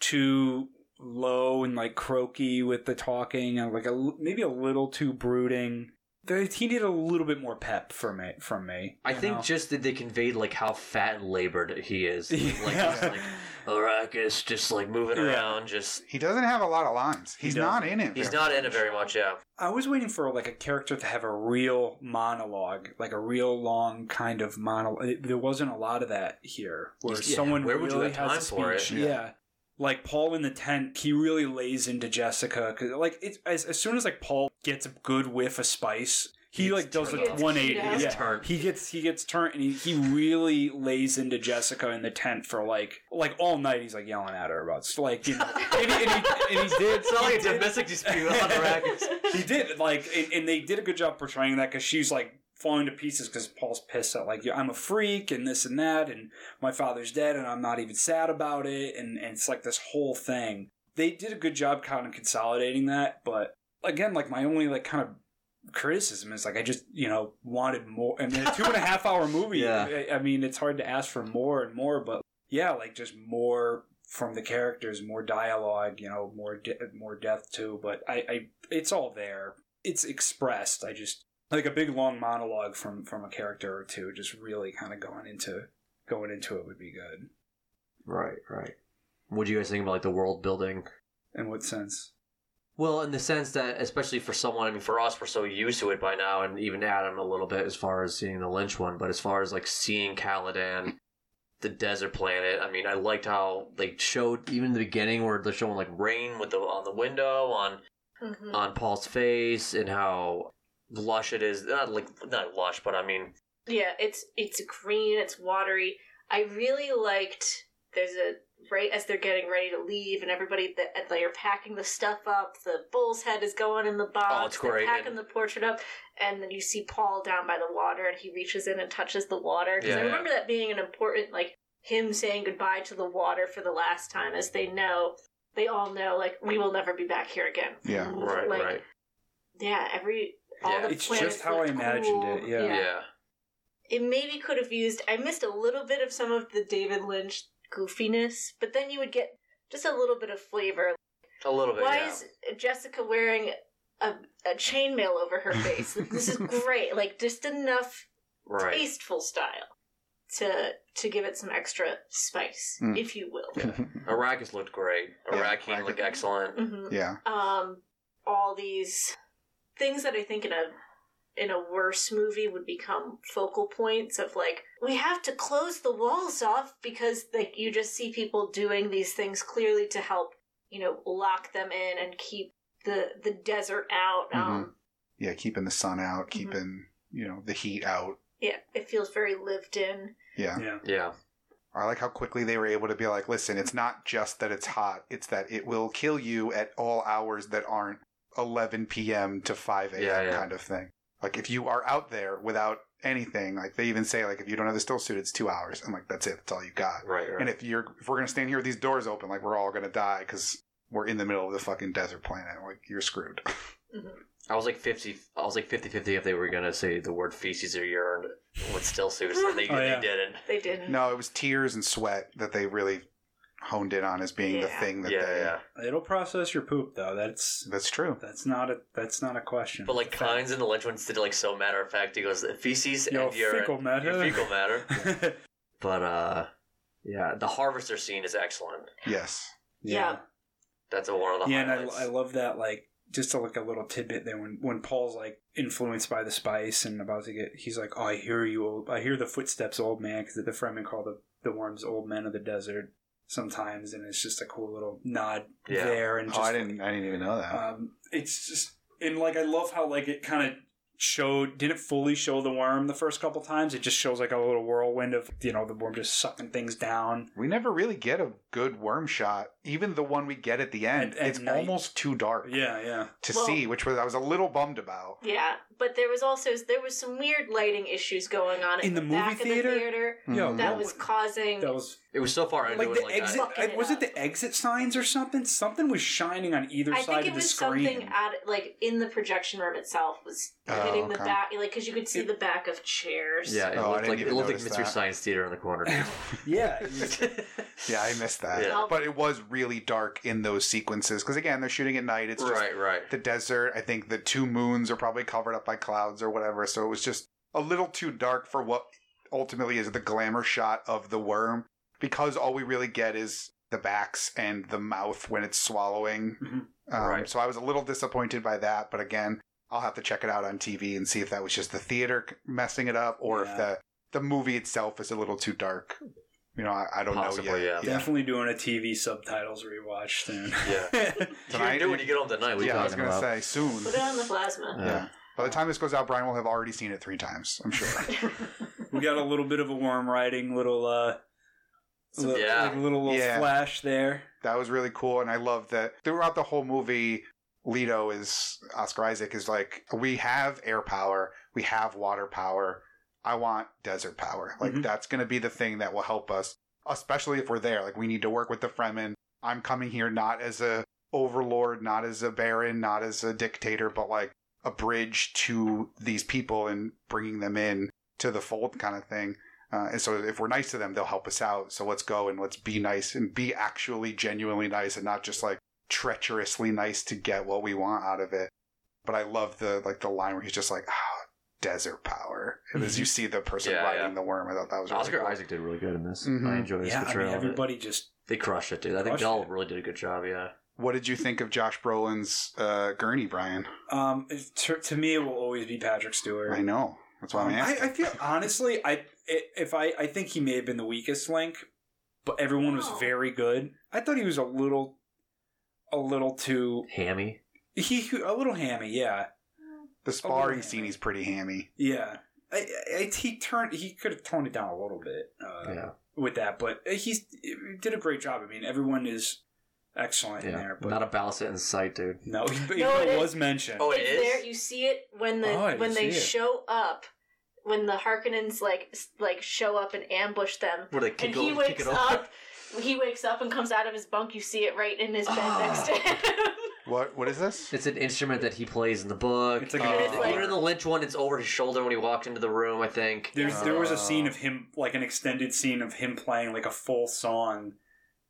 too low and like croaky with the talking, and like a maybe a little too brooding. There, he needed a little bit more pep from me. From me, I think know? just that they conveyed like how fat and labored he is. Like Yeah. he's like Arrakis, just like moving Yeah. around, just He doesn't have a lot of lines. He's doesn't. in it. he's very not in it very much. Yeah, I was waiting for like a character to have a real monologue, like a real long kind of monologue. There wasn't a lot of that here, where Yeah, someone where would you really have has time a for it? speech. Yeah. Yeah. Like Paul in the tent, he really lays into Jessica because like it's as, as soon as like Paul gets a good whiff of spice. He He like does a turned on. 180. He gets Yeah, turned. he gets he gets turned, and he, he really lays into Jessica in the tent for like like all night. He's like yelling at her about like you know, and, he, and, he, and he did. it's not like a domestic dispute on Arrakis. he did like and, and they did a good job portraying that because she's like falling to pieces because paul's pissed at like i'm a freak and this and that and my father's dead and i'm not even sad about it and, and it's like this whole thing they did a good job kind of consolidating that but again like my only like kind of criticism is like i just you know wanted more and a two and a half hour movie Yeah. I, I mean it's hard to ask for more and more but yeah like just more from the characters more dialogue you know more de- more depth too but I, I it's all there it's expressed i just like a big long monologue from from a character or two just really kind of going into going into it would be good Right, right. What do you guys think about like the world building? in what sense Well, in the sense that, especially for someone, I mean, for us, we're so used to it by now, and even Adam a little bit as far as seeing the Lynch one, but as far as like seeing Caladan, the desert planet, I mean, I liked how they showed even the beginning where they're showing like rain with the on the window on Mhm. on Paul's face and how lush it is. Not like not lush, but I mean, Yeah, it's it's green, it's watery. I really liked. There's a right as they're getting ready to leave, and everybody that they are packing the stuff up. The bull's head is going in the box. Oh, it's they're great, Packing and- the portrait up, and then you see Paul down by the water, and he reaches in and touches the water. Because Yeah, I yeah. remember that being an important like him saying goodbye to the water for the last time, as they know. They all know, like we will never be back here again. Yeah. right, like, right, Yeah, every all Yeah. the It's planets just how I imagined cool. it, yeah. yeah. it maybe could have used i missed a little bit of some of the david lynch goofiness but then you would get just a little bit of flavor a little bit. why yeah. is jessica wearing a, a chainmail over her face this is great like just enough right? tasteful style to to give it some extra spice Mm. if you will Yeah. Arrakis looked great. Yeah, Arrakis looked Arrakis- excellent. hmm yeah. um all these things that i think in a in a worse movie would become focal points of like we have to close the walls off because like you just see people doing these things clearly to help you know lock them in and keep the the desert out um Yeah, keeping the sun out, Mhm. keeping, you know, the heat out. yeah it feels very lived in Yeah. yeah Yeah, I like how quickly they were able to be like, listen, it's not just that it's hot, it's that it will kill you at all hours that aren't 11 p.m. to 5 a.m. Yeah, yeah. kind of thing. Like if you are out there without anything, like they even say, like if you don't have the still suit, it's two hours. I'm like, that's it. That's all you got. Right, right. And if you're if we're gonna stand here with these doors open, like we're all gonna die because we're in the middle of the fucking desert planet. Like you're screwed. I was like 50, I was like 50 50 if they were going to say the word feces or urine with still suits, and they, Oh, yeah. they didn't. They didn't. no, it was tears and sweat that they really honed in on as being the Yeah. thing that Yeah, they. yeah. It'll process your poop though. That's That's true. that's not a that's not a question. But like It's a fact. Kynes in the Lynch ones did it like so matter of fact. He goes, feces Your and urine. fecal matter. Your fecal matter. But uh, yeah, the harvester scene is excellent. Yes. Yeah. That's a, one of the yeah, and highlights. I, I love that. Like, just to like a little tidbit there when when Paul's like influenced by the spice and about to get, he's like, "Oh, I hear you, old, I hear the footsteps, old man," because the Fremen call the the worms "old men of the desert" sometimes, and it's just a cool little nod Yeah. there. And Oh, just, I didn't. I didn't even know that. Um, it's just and like I love how like it kind of showed didn't fully show the worm the first couple times. It just shows like a little whirlwind of you know the worm just sucking things down. we never really get a good worm shot. Even the one we get at the end, At- at it's night. almost too dark Yeah, yeah. to Well- see, which was I was a little bummed about. Yeah, but there was also there was some weird lighting issues going on In the movie back theater? of the theater Yo, Mhm. that was causing. That was it was so far into like it, the like exit. that. I- it was it the exit signs or something? Something was shining on either I side think it of the was screen. something at like in the projection room itself was Oh, hitting the back, like because you could see It- the back of chairs. Yeah, it Oh, looked like it even looked like notice Mystery that. Science Theater in the corner. yeah, Yeah, I missed that. Yeah. But it was really dark in those sequences because again, they're shooting at night. It's just right, right. the desert. I think the two moons are probably covered up by clouds or whatever. So it was just a little too dark for what ultimately is the glamour shot of the worm because all we really get is the backs and the mouth when it's swallowing. Mhm. Um, Right. So I was a little disappointed by that. But again, I'll have to check it out on TV and see if that was just the theater messing it up or Yeah. if the, the movie itself is a little too dark. You know, I, I don't Possibly, know yet. yeah. definitely doing a TV subtitles rewatch soon. Yeah. Tonight- You're do when you get home tonight. What are you Yeah, I was going to about? say soon. Put it on the plasma. Yeah. By the time this goes out, Brian will have already seen it three times, I'm sure. we got a little bit of a worm riding, little uh, Some- li- Yeah. like a little, little Yeah. flash there. that was really cool. And I love that throughout the whole movie, Leto is, Oscar Isaac is like, we have air power, we have water power. I want desert power. Like, Mhm. that's going to be the thing that will help us, especially if we're there. Like, we need to work with the Fremen. I'm coming here not as a overlord, not as a baron, not as a dictator, but like a bridge to these people and bringing them in to the fold kind of thing. Uh, and so if we're nice to them, they'll help us out. So let's go and let's be nice and be actually genuinely nice and not just like treacherously nice to get what we want out of it. But I love the like the line where he's just like, oh, desert power. And as you see the person Yeah, riding yeah. the worm, I thought that was really Oscar cool. Isaac did really good in this. Mhm. I enjoyed his Yeah, I portrayal. mean, of it. everybody just They crushed it, dude. I think Crushed they all really did a good job. Yeah. What did you think of Josh Brolin's uh, Gurney, Brian? um, to, to me, it will always be Patrick Stewart. I know. That's why I'm Um, I, asking. I feel honestly, I i- if I I think he may have been the weakest link, but everyone was Oh. very good. I thought he was a little, a little too Hammy. he a little hammy. Yeah, the sparring yeah. scene, he's pretty hammy. yeah. I, I, he turned he could have toned it down a little bit uh, Yeah. with that, but he's he did a great job. I mean, everyone is excellent in Yeah. there. But Not a baliset in sight, dude. no, even No, though it it is. was mentioned. Oh, it it's is? there. You see it when the Oh, I when didn't they see it. show up. When the Harkonnens like like show up and ambush them, Where they kick and he o- kick wakes it over. up. He wakes up and comes out of his bunk. You see it right in his bed Ah. next to him. What? What is this? It's an instrument that he plays in the book. It's like a- Uh, It's like- even in the Lynch one, it's over his shoulder when he walked into the room. I think. There's, there was Uh, a scene of him, like an extended scene of him playing like a full song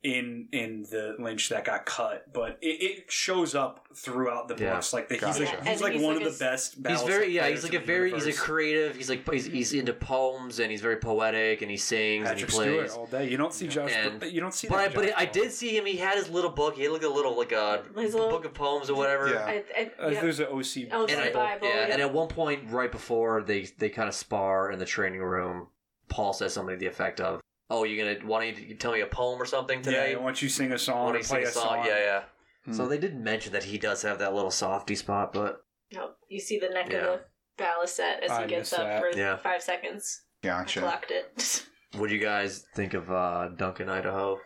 in in the Lynch that got cut, but it, it shows up throughout the Yeah. books. Like the, he's Gotcha. like Yeah, he's and like he's one like of a- the best. He's Battlestar very yeah. players He's like in a the very he's a universe. creative. He's like he's, he's into poems and he's very poetic and he sings Patrick and he plays. Stewart all day. You don't see Josh. And- you don't see. But I that but Josh I Brolin. did see him. He had his little book. He had like a little like a His little- book of poems or whatever. Yeah. I, I, Uh, yep. There's an OC. Oh, And, I, Bible, yeah, yeah. and at one point, right before they they kind of spar in the training room, Paul says something to the effect of, "Oh, you gonna want don't you tell me a poem or something yeah, today?" I want you sing a Why song don't or you play sing a song. Yeah, yeah. Hmm. So they didn't mention that he does have that little softy spot, but No, you see the neck Yeah. of the baliset as I he gets missed up that. for Yeah. five seconds. I Gotcha. clocked it. what do you guys think of uh, Duncan, Idaho,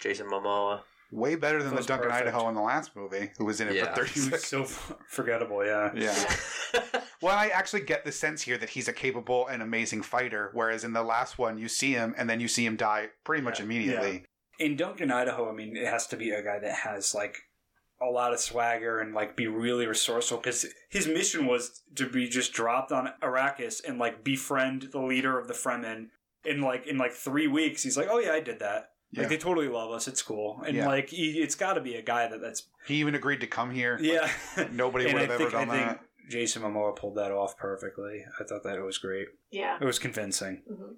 Jason Momoa? Way better than the was Duncan perfect. Idaho in the last movie, who was in it Yeah. for 30 He was so forgettable. Yeah. Yeah. Well, I actually get the sense here that he's a capable and amazing fighter, whereas in the last one, you see him and then you see him die pretty much Yeah. immediately. in Duncan, Idaho, I mean, it has to be a guy that has like a lot of swagger and like be really resourceful because his mission was to be just dropped on Arrakis and like befriend the leader of the Fremen. In like in like three weeks, he's like, "Oh yeah, I did that. Yeah. Like they totally love us. It's cool." And Yeah. like, he, it's got to be a guy that that's He even agreed to come here. yeah. Nobody And would I have ever done I think that. Jason Momoa pulled that off perfectly. I thought that it was great. Yeah. It was convincing. hmm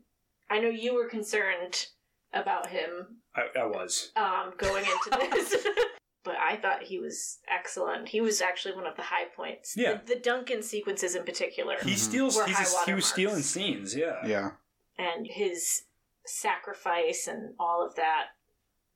I know you were concerned about him I, I was. um, going into this, but I thought he was excellent. He was actually one of the high points. Yeah. The, the Duncan sequences in particular, He Mhm. steals. Were He's high he was watermarks. stealing scenes. Yeah. Yeah. and his sacrifice and all of that.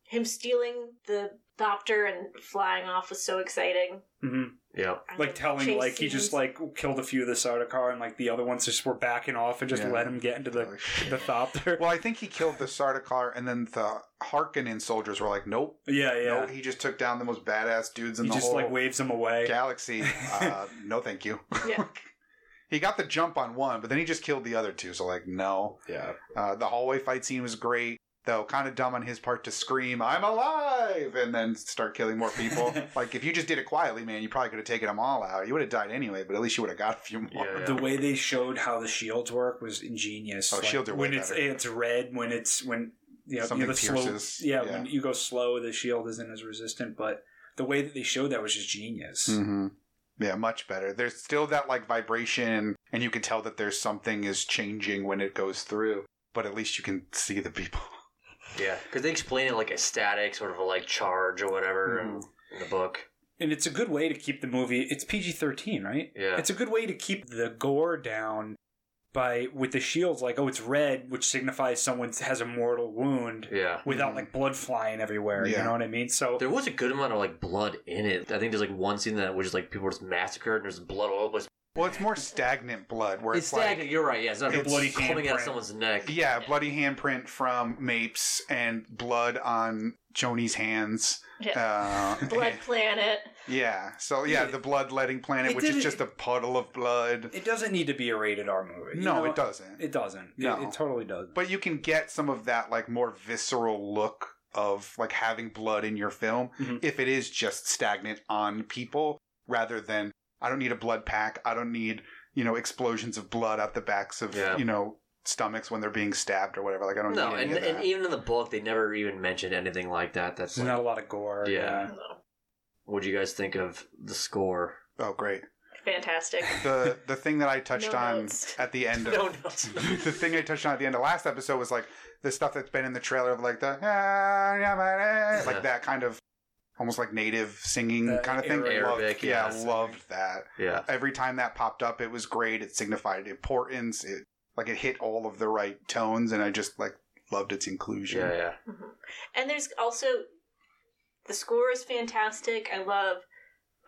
Him stealing the Thopter and flying off was so exciting. hmm yeah. I like telling chase like he just like killed a few of the Sardaukar and like the other ones just were backing off and just Yeah. let him get into the the Thopter. Well, I think he killed the Sardaukar, and then the Harkonnen soldiers were like, "Nope, yeah, yeah. nope." He just took down the most badass dudes in he the just whole like waves them away. galaxy. Uh, no, thank you. Yeah. he got the jump on one, but then he just killed the other two. So, like, no. Yeah. Uh, the hallway fight scene was great, though kind of dumb on his part to scream, I'm alive! And then start killing more people. like, if you just did it quietly, man, you probably could have taken them all out. You would have died anyway, but at least you would have got a few more. Yeah, yeah. The way they showed how the shields work was ingenious. Oh, shields are way when it's better. it's red when it's when you know, Something you know the slow, yeah, Yeah. when you go slow the shield isn't as resistant but the way that they showed that was just genius hmm Yeah, much better. There's still that like vibration, and you can tell that there's something is changing when it goes through. But at least you can see the people. Yeah. Because they explain it like a static sort of a like charge or whatever in, mm-hmm. in the book. and it's a good way to keep the movie it's PG-13 right Yeah. it's a good way to keep the gore down by with the shields like oh it's red which signifies someone has a mortal wound yeah. without Mhm. like blood flying everywhere you know what i mean so There was a good amount of like blood in it. I think there's like one scene that was just like people were just massacred and there's blood all over the place. Well, it's more stagnant blood, where It's it's, like stagnant. You're right. Yeah, it's not It's bloody coming out of handprint. someone's neck. Yeah, bloody handprint from Mapes and blood on Joni's hands. Yeah. Uh, Blood Planet. Yeah. So yeah, the bloodletting planet, It which is just a puddle of blood. it doesn't need to be a rated r movie you no, know? it doesn't. it doesn't No. it, it totally does but you can get some of that like more visceral look of like having blood in your film Mhm. if it is just stagnant on people rather than I don't need a blood pack. I don't need, you know, explosions of blood out the backs of, Yeah. you know, stomachs when they're being stabbed or whatever. Like I don't No, need any and, and even in the book, they never even mentioned anything like that. That's like, not a lot of gore. Yeah. No. what do you guys think of the score? oh, great. Fantastic. The the thing that I touched No on notes. at the end of No notes. the thing I touched on at the end of last episode was like the stuff that's been in the trailer of like the "Ah, yeah, Yeah. like that kind of almost like native singing The kind of thing. Arabic, loved, yeah, yeah, loved that. Yeah, Every time that popped up, it was great. It signified importance. It like it hit all of the right tones, and I just like loved its inclusion. yeah, yeah. Mhm. And there's also the score is fantastic. I love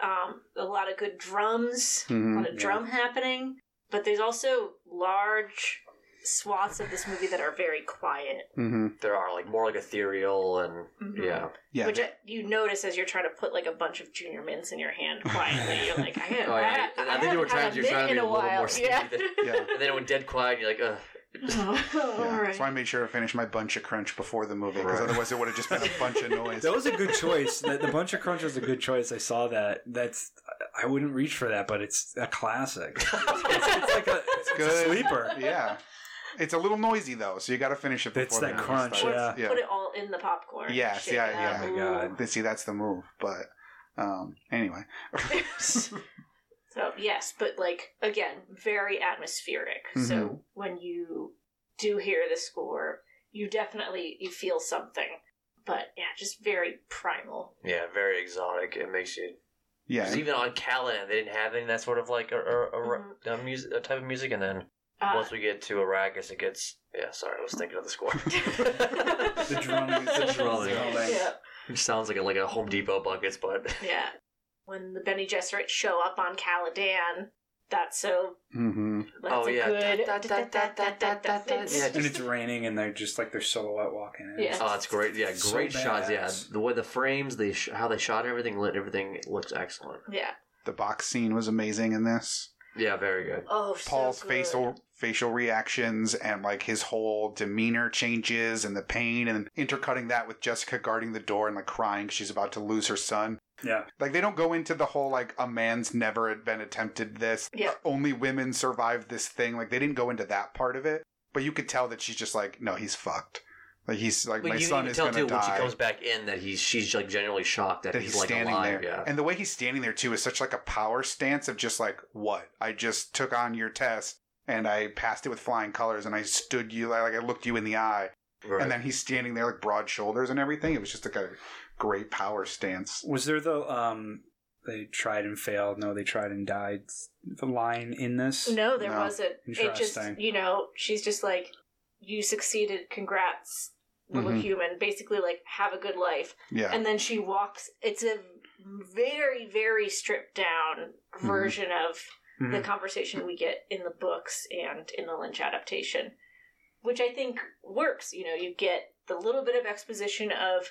um, a lot of good drums, a Mhm. lot of drum happening. But there's also large swaths of this movie that are very quiet. hmm There are like more like ethereal and Mhm. yeah. Yeah, Which you notice as you're trying to put like a bunch of junior mints in your hand quietly. You're like, I, have, Oh, yeah. I, I I think there were haven't times you're trying to mint be a a little while. more sneaky yeah. than- yeah. And then it went dead quiet, you're like, ugh. oh, Yeah. all right. So I made sure to finish my bunch of crunch before the movie because Right. otherwise it would have just been a bunch of noise. That was a good choice. the, the Bunch of Crunch was a good choice. I saw that. That's I wouldn't reach for that, but it's a classic. It's, it's like a, it's a good. sleeper. yeah, it's a little noisy though, so you got to finish it before It's the that movie crunch, starts. yeah. Put it all in the popcorn. Yes, Shake yeah, it yeah. up. Oh my God. See, that's the move. But um, anyway, So yes, but like again, very atmospheric. So Mhm. when you do hear the score, you definitely you feel something. But yeah, just very primal. Yeah, very exotic. It makes you. yeah, 'cause even on Caladan, they didn't have any of that sort of like a, a, a, Mhm. a music a type of music, and then Uh, once we get to Arrakis, it gets. Yeah, sorry, I was thinking of the score. The drumming. the drumming. yeah, Which sounds like a, like a Home Depot buckets, but yeah. When the Bene Gesserit show up on Caladan, That's so. Mm-hmm. That's Oh, a yeah. and it's raining, and they're just like their silhouette walking in. Yeah. Oh, that's great. Yeah, So great shots. Yeah, the way the frames, they sh- how they shot everything, lit everything looks excellent. yeah. The box scene was amazing in this. Yeah, very good. Oh, so Paul's good. facial facial reactions and like his whole demeanor changes and the pain and intercutting that with Jessica guarding the door and like crying 'cause she's about to lose her son. Yeah. Like they don't go into the whole like a man's never been attempted this. Yeah. Only women survived this thing. Like they didn't go into that part of it. But you could tell that she's just like, no, he's fucked. Like he's like But my you, son you is tell gonna too when she comes back in that he's she's like genuinely shocked that, that he's, he's, like standing alive. there. Yeah. And the way he's standing there too is such like a power stance of just like, what? I just took on your test and I passed it with flying colors and I stood you like I looked you in the eye. Right. And then he's standing there like broad shoulders and everything. It was just like a great power stance. Was there the um? They tried and failed. No, they tried and died. The line in this. No, there No. wasn't. It just, Interesting. you know, she's just like, you succeeded. Congrats, little Mhm. human. Basically, like, have a good life. Yeah. And then she walks. It's a very, very stripped down Mm-hmm. version of the mm-hmm. conversation we get in the books and in the Lynch adaptation, which I think works. You know, you get the little bit of exposition of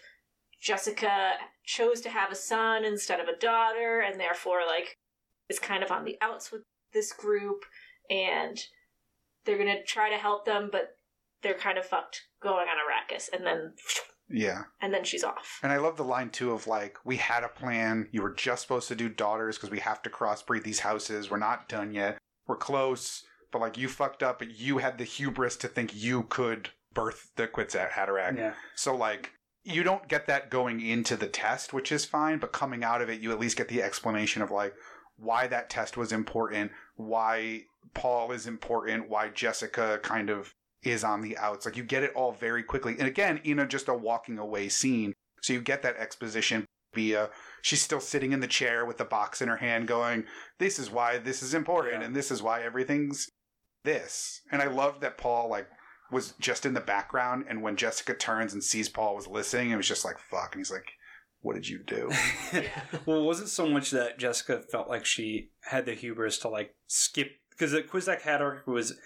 Jessica chose to have a son instead of a daughter, and therefore, like, is kind of on the outs with this group, and they're gonna try to help them, but they're kind of fucked going on Arrakis, and then yeah. and then she's off. And I love the line too of like, we had a plan. You were just supposed to do daughters because we have to crossbreed these houses. We're not done yet. We're close, but like you fucked up. But you had the hubris to think you could birth the Kwisatz Haderach. Yeah. So like you don't get that going into the test, which is fine, but coming out of it, you at least get the explanation of like why that test was important, why Paul is important, why Jessica kind of is on the outs. Like you get it all very quickly. And again, in a just a walking away scene. So you get that exposition via she's still sitting in the chair with the box in her hand going, This is why this is important Yeah. and this is why everything's this. And I love that Paul like was just in the background and when Jessica turns and sees Paul was listening, it was just like fuck and he's like, What did you do? well, it wasn't so much that Jessica felt like she had the hubris to like skip because the Kwisatz Haderach was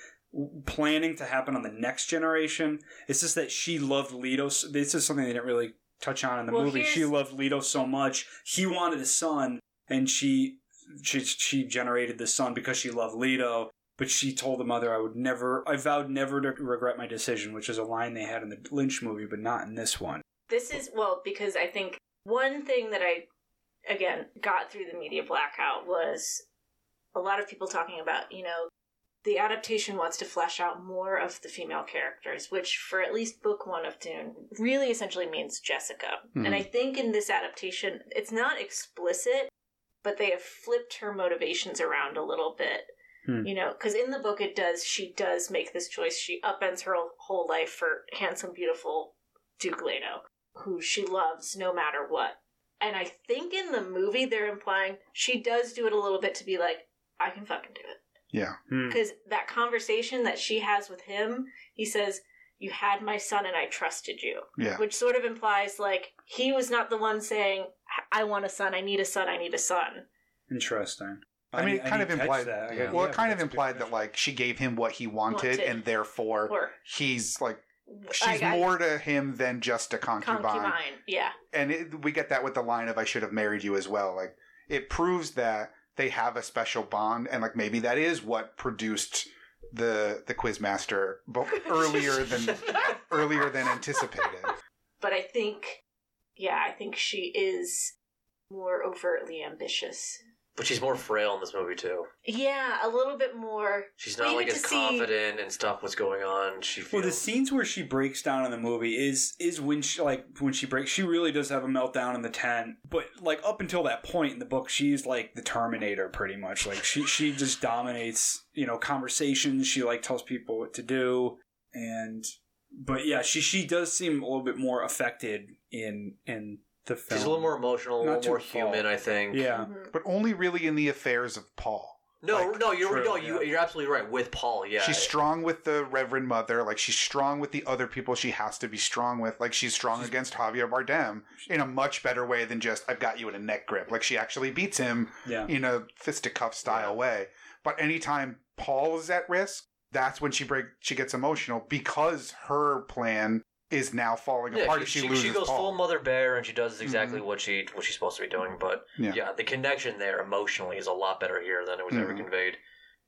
planning to happen on the next generation. It's just that she loved Leto. This is something they didn't really touch on in the Well, movie. She loved Leto so much. He wanted a son, and she she she generated the son because she loved Leto. But she told the mother, "I would never. I vowed never to regret my decision," which is a line they had in the Lynch movie, but not in this one. This is well because I think one thing that I again got through the media blackout was a lot of people talking about you know the adaptation wants to flesh out more of the female characters, which for at least book one of Dune really essentially means Jessica. Mhm. And I think in this adaptation, it's not explicit, but they have flipped her motivations around a little bit. Hmm. You know, because in the book it does, she does make this choice. She upends her whole life for handsome, beautiful Duke Leto, who she loves no matter what. And I think in the movie they're implying she does do it a little bit to be like, I can fucking do it. Yeah. Hmm. Because that conversation that she has with him, he says, You had my son and I trusted you. Yeah. Which sort of implies like he was not the one saying, I want a son, I need a son, I need a son. Interesting. I mean, it kind of implied that. Yeah. Well, yeah, it kind of that's a good implied that like she gave him what he wanted, Wanted. and therefore Or he's like she's she's more to him than just a concubine. concubine. Yeah. And it, we get that with the line of "I should have married you" as well. Like it proves that they have a special bond, and like maybe that is what produced the the Quizmaster bo- earlier than earlier than anticipated. But I think, yeah, I think she is more overtly ambitious. But she's more frail in this movie too. Yeah, a little bit more. She's not like as to see- confident and stuff. What's going on? She feels. Well, the scenes where she breaks down in the movie is is when she like when she breaks. She really does have a meltdown in the tent. But like up until that point in the book, she's like the Terminator, pretty much. Like she she just dominates. You know, conversations. She like tells people what to do, and but yeah, she she does seem a little bit more affected in in the film. she's a little more emotional, a Not little more to a human. I think. Yeah. Mhm. but only really in the affairs of Paul. No, Like, no, you're true, no, you yeah. you're absolutely right with Paul. Yeah, She's strong with the Reverend Mother. Like she's strong with the other people she has to be strong with. Like she's strong against Javier Bardem in a much better way than just I've got you in a neck grip. Like she actually beats him Yeah. in a fisticuff style way. But anytime Paul is at risk, that's when she break she gets emotional because her plan is now falling Yeah, apart she, if she, she, loses she goes Paul. full mother bear and she does exactly what she what she's supposed to be doing. But Yeah. yeah. the connection there emotionally is a lot better here than it was ever Mhm. conveyed.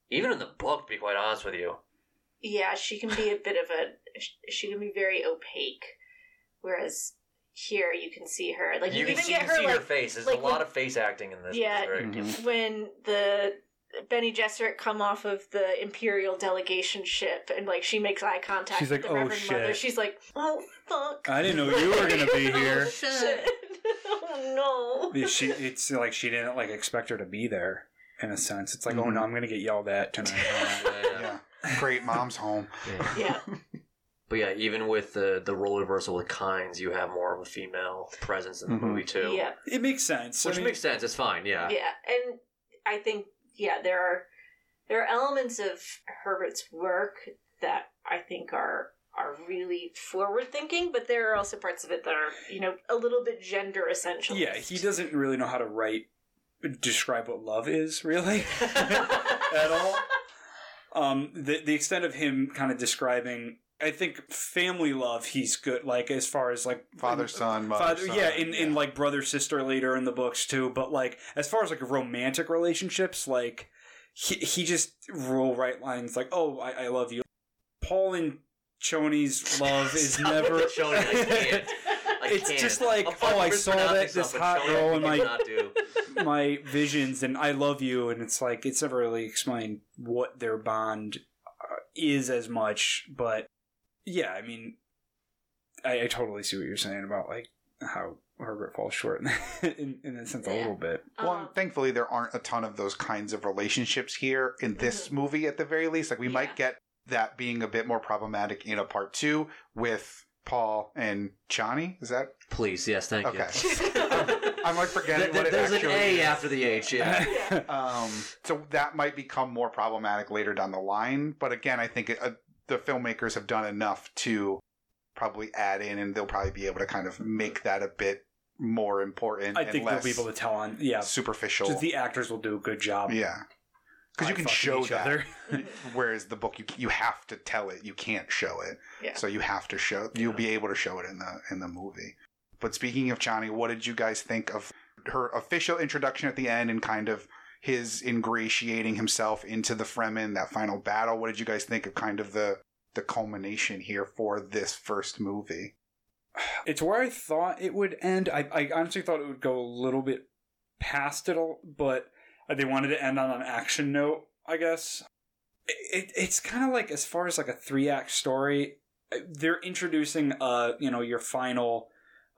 Even in the book, to be quite honest with you. Yeah, she can be a bit of a. She can be very opaque, whereas here you can see her. Like you, you can even see, get you her see like her face. There's like a lot when- of face acting in this. Yeah. which is very Mhm. when the Bene Gesserit come off of the Imperial delegation ship and like she makes eye contact She's with like, the "Oh, Reverend Mother. shit." She's like, "Oh fuck." I didn't know you were gonna be here. oh, shit. oh no. She, it's like she didn't like expect her to be there. In a sense, it's like, oh Mhm. no, I'm gonna get yelled at tonight. Yeah, yeah. yeah. Great mom's home. Yeah. Yeah. But yeah, even with the the role reversal with Kynes, you have more of a female presence in the Mhm. movie too. Yeah. it makes sense. Which I mean, makes sense. It's fine. Yeah. Yeah, and I think yeah, there are there are elements of Herbert's work that I think are are really forward thinking, but there are also parts of it that are you know a little bit gender essential. Yeah, he doesn't really know how to write, describe what love is really at all. Um, the the extent of him kind of describing, I think family love, he's good. Like as far as like Father son, mother Father, son. yeah, in, in like brother sister later in the books too. But like as far as like romantic relationships, like he he just roll right lines like, "Oh, I, I love you." Paul and Chani's love is never. with Chani, I can't. I It's can't. just like, oh, I saw that this hot girl I in my my visions and I love you, and it's like it's never really explained what their bond uh, is as much. But yeah, I mean, I, I totally see what you're saying about like how Herbert falls short in in a sense a little bit. Well, Um, thankfully, there aren't a ton of those kinds of relationships here in this movie, at the very least. Like, we Yeah. might get that being a bit more problematic in a part two with Paul and Johnny. Is that? Please, yes, thank Okay. you. I'm like forgetting what it There's an A is. after the H. Yeah. Um, so that might become more problematic later down the line. But again, I think it, uh, the filmmakers have done enough to probably add in, and they'll probably be able to kind of make that a bit more important. I and think they'll be able to tell on yeah. superficial. Just the actors will do a good job. yeah, because you can show each that. other. Whereas the book, you you have to tell it. You can't show it. Yeah. So you have to show. You'll Yeah. be able to show it in the in the movie. But speaking of Johnny, what did you guys think of her official introduction at the end and kind of his ingratiating himself into the Fremen, that final battle? What did you guys think of kind of the the culmination here for this first movie? it's where I thought it would end. I, I honestly thought it would go a little bit past it, all, but they wanted to end on an action note. I guess it, it, it's kind of like as far as like a three act story. They're introducing uh you know your final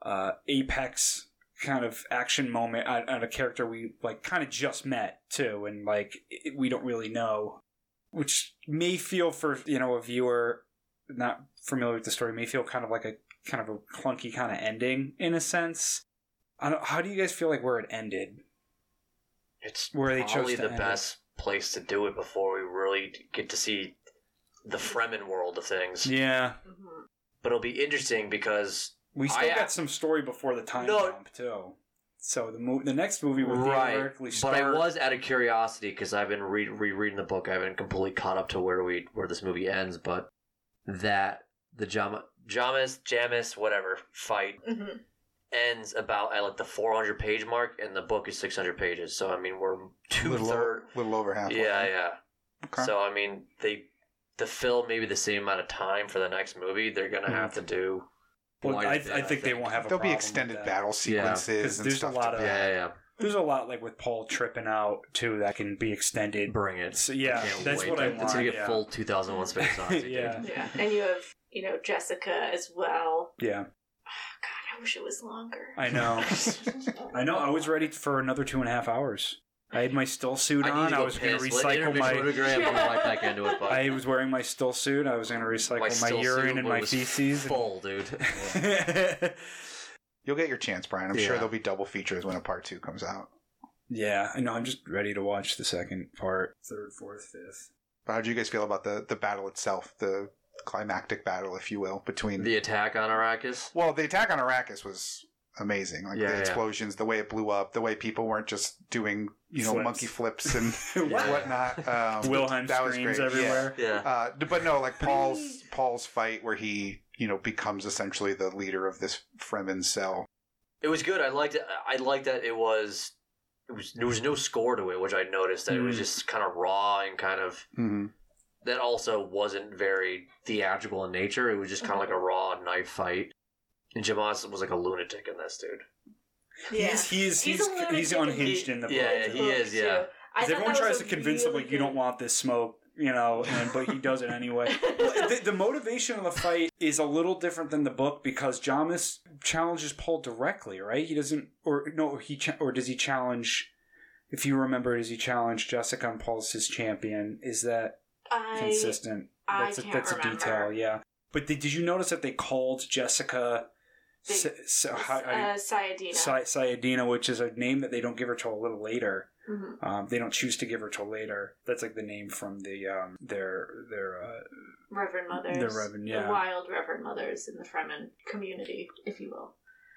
uh apex kind of action moment on, on a character we like kind of just met too, and like it, we don't really know, which may feel for you know a viewer not familiar with the story may feel kind of like a kind of a clunky kind of ending in a sense. I don't, how do you guys feel like where it ended? It's Where they chose probably the end it. best place to do it before we really get to see the Fremen world of things. Yeah, Mhm. But it'll be interesting because we still I- got some story before the time No. jump too. So the mo- the next movie would right, theoretically but. I was out of curiosity because I've been re- rereading the book. I haven't completely caught up to where we where this movie ends, but that the Jama, Jamis, Jamis, whatever fight Mhm. ends about at like the 400 page mark, and the book is 600 pages. So I mean, we're two little, third. o- little over half. Yeah, yeah. Okay. So I mean, they the film maybe the same amount of time for the next movie. They're gonna Mhm. have to do. Well, quite a I, bit, I think they won't have a There'll be extended with that. battle sequences 'Cause and there's a lot to of- Yeah, yeah. There's a lot like with Paul tripping out too that can be extended. Bring it. So, yeah, I can't that's wait. what I That's want. gonna get yeah. full 2001 Space Odyssey. Yeah. dude. Yeah, and you have you know Jessica as well. Yeah, Oh, God, I wish it was longer. I know. I know. I was ready for another two and a half hours. I had my still suit I need on. to I go was going to piss. Let recycle intermission my. with a gram, go right back into it. But I was wearing my still suit. I was going to recycle my, still urine suit and my was feces. full, dude. You'll get your chance, Brian. I'm sure Yeah. there'll be double features when a part two comes out. Yeah, I know. I'm just ready to watch the second part, third, fourth, fifth. But How do you guys feel about the the battle itself, the climactic battle, if you will, between The attack on Arrakis. Well, the attack on Arrakis was amazing. Like Yeah, the yeah. explosions, the way it blew up, the way people weren't just doing you know Flips. monkey flips and Yeah. whatnot. Um, Wilhelm that was screams great. everywhere. Yeah. Yeah. Uh, but no, like Paul's Paul's fight where he you know becomes essentially the leader of this Fremen cell. It was good. I liked it. I liked that it was. It was there was no score to it, which I noticed that it was Mm. just kind of raw and kind of Mm-hmm. that also wasn't very theatrical in nature. It was just kind of like a raw knife fight. And Jamis was like a lunatic in this dude. Yeah. He's he's He's he's, he's in the- unhinged in the book. Yeah, yeah, he is, yeah. too. I 'Cause thought everyone tries to a convince him really like you don't want this smoke, you know, and but he does it anyway. the, the motivation of the fight is a little different than the book because Jamis challenges Paul directly, right? He doesn't, or no, he cha- or does he challenge? If you remember, does he challenge Jessica and Paul's his champion? Is that I, consistent? I that's a, can't that's a detail, yeah. But did, did you notice that they called Jessica? They- Sa- Sa- how- how do you- uh, Sayadina. Sa- Sayadina, which is a name that they don't give her till a little later. Mhm. Um, they don't choose to give her till later. That's like the name from the um, their their uh, Reverend Mothers. The Reverend, yeah. The wild Reverend Mothers in the Fremen community, if you will.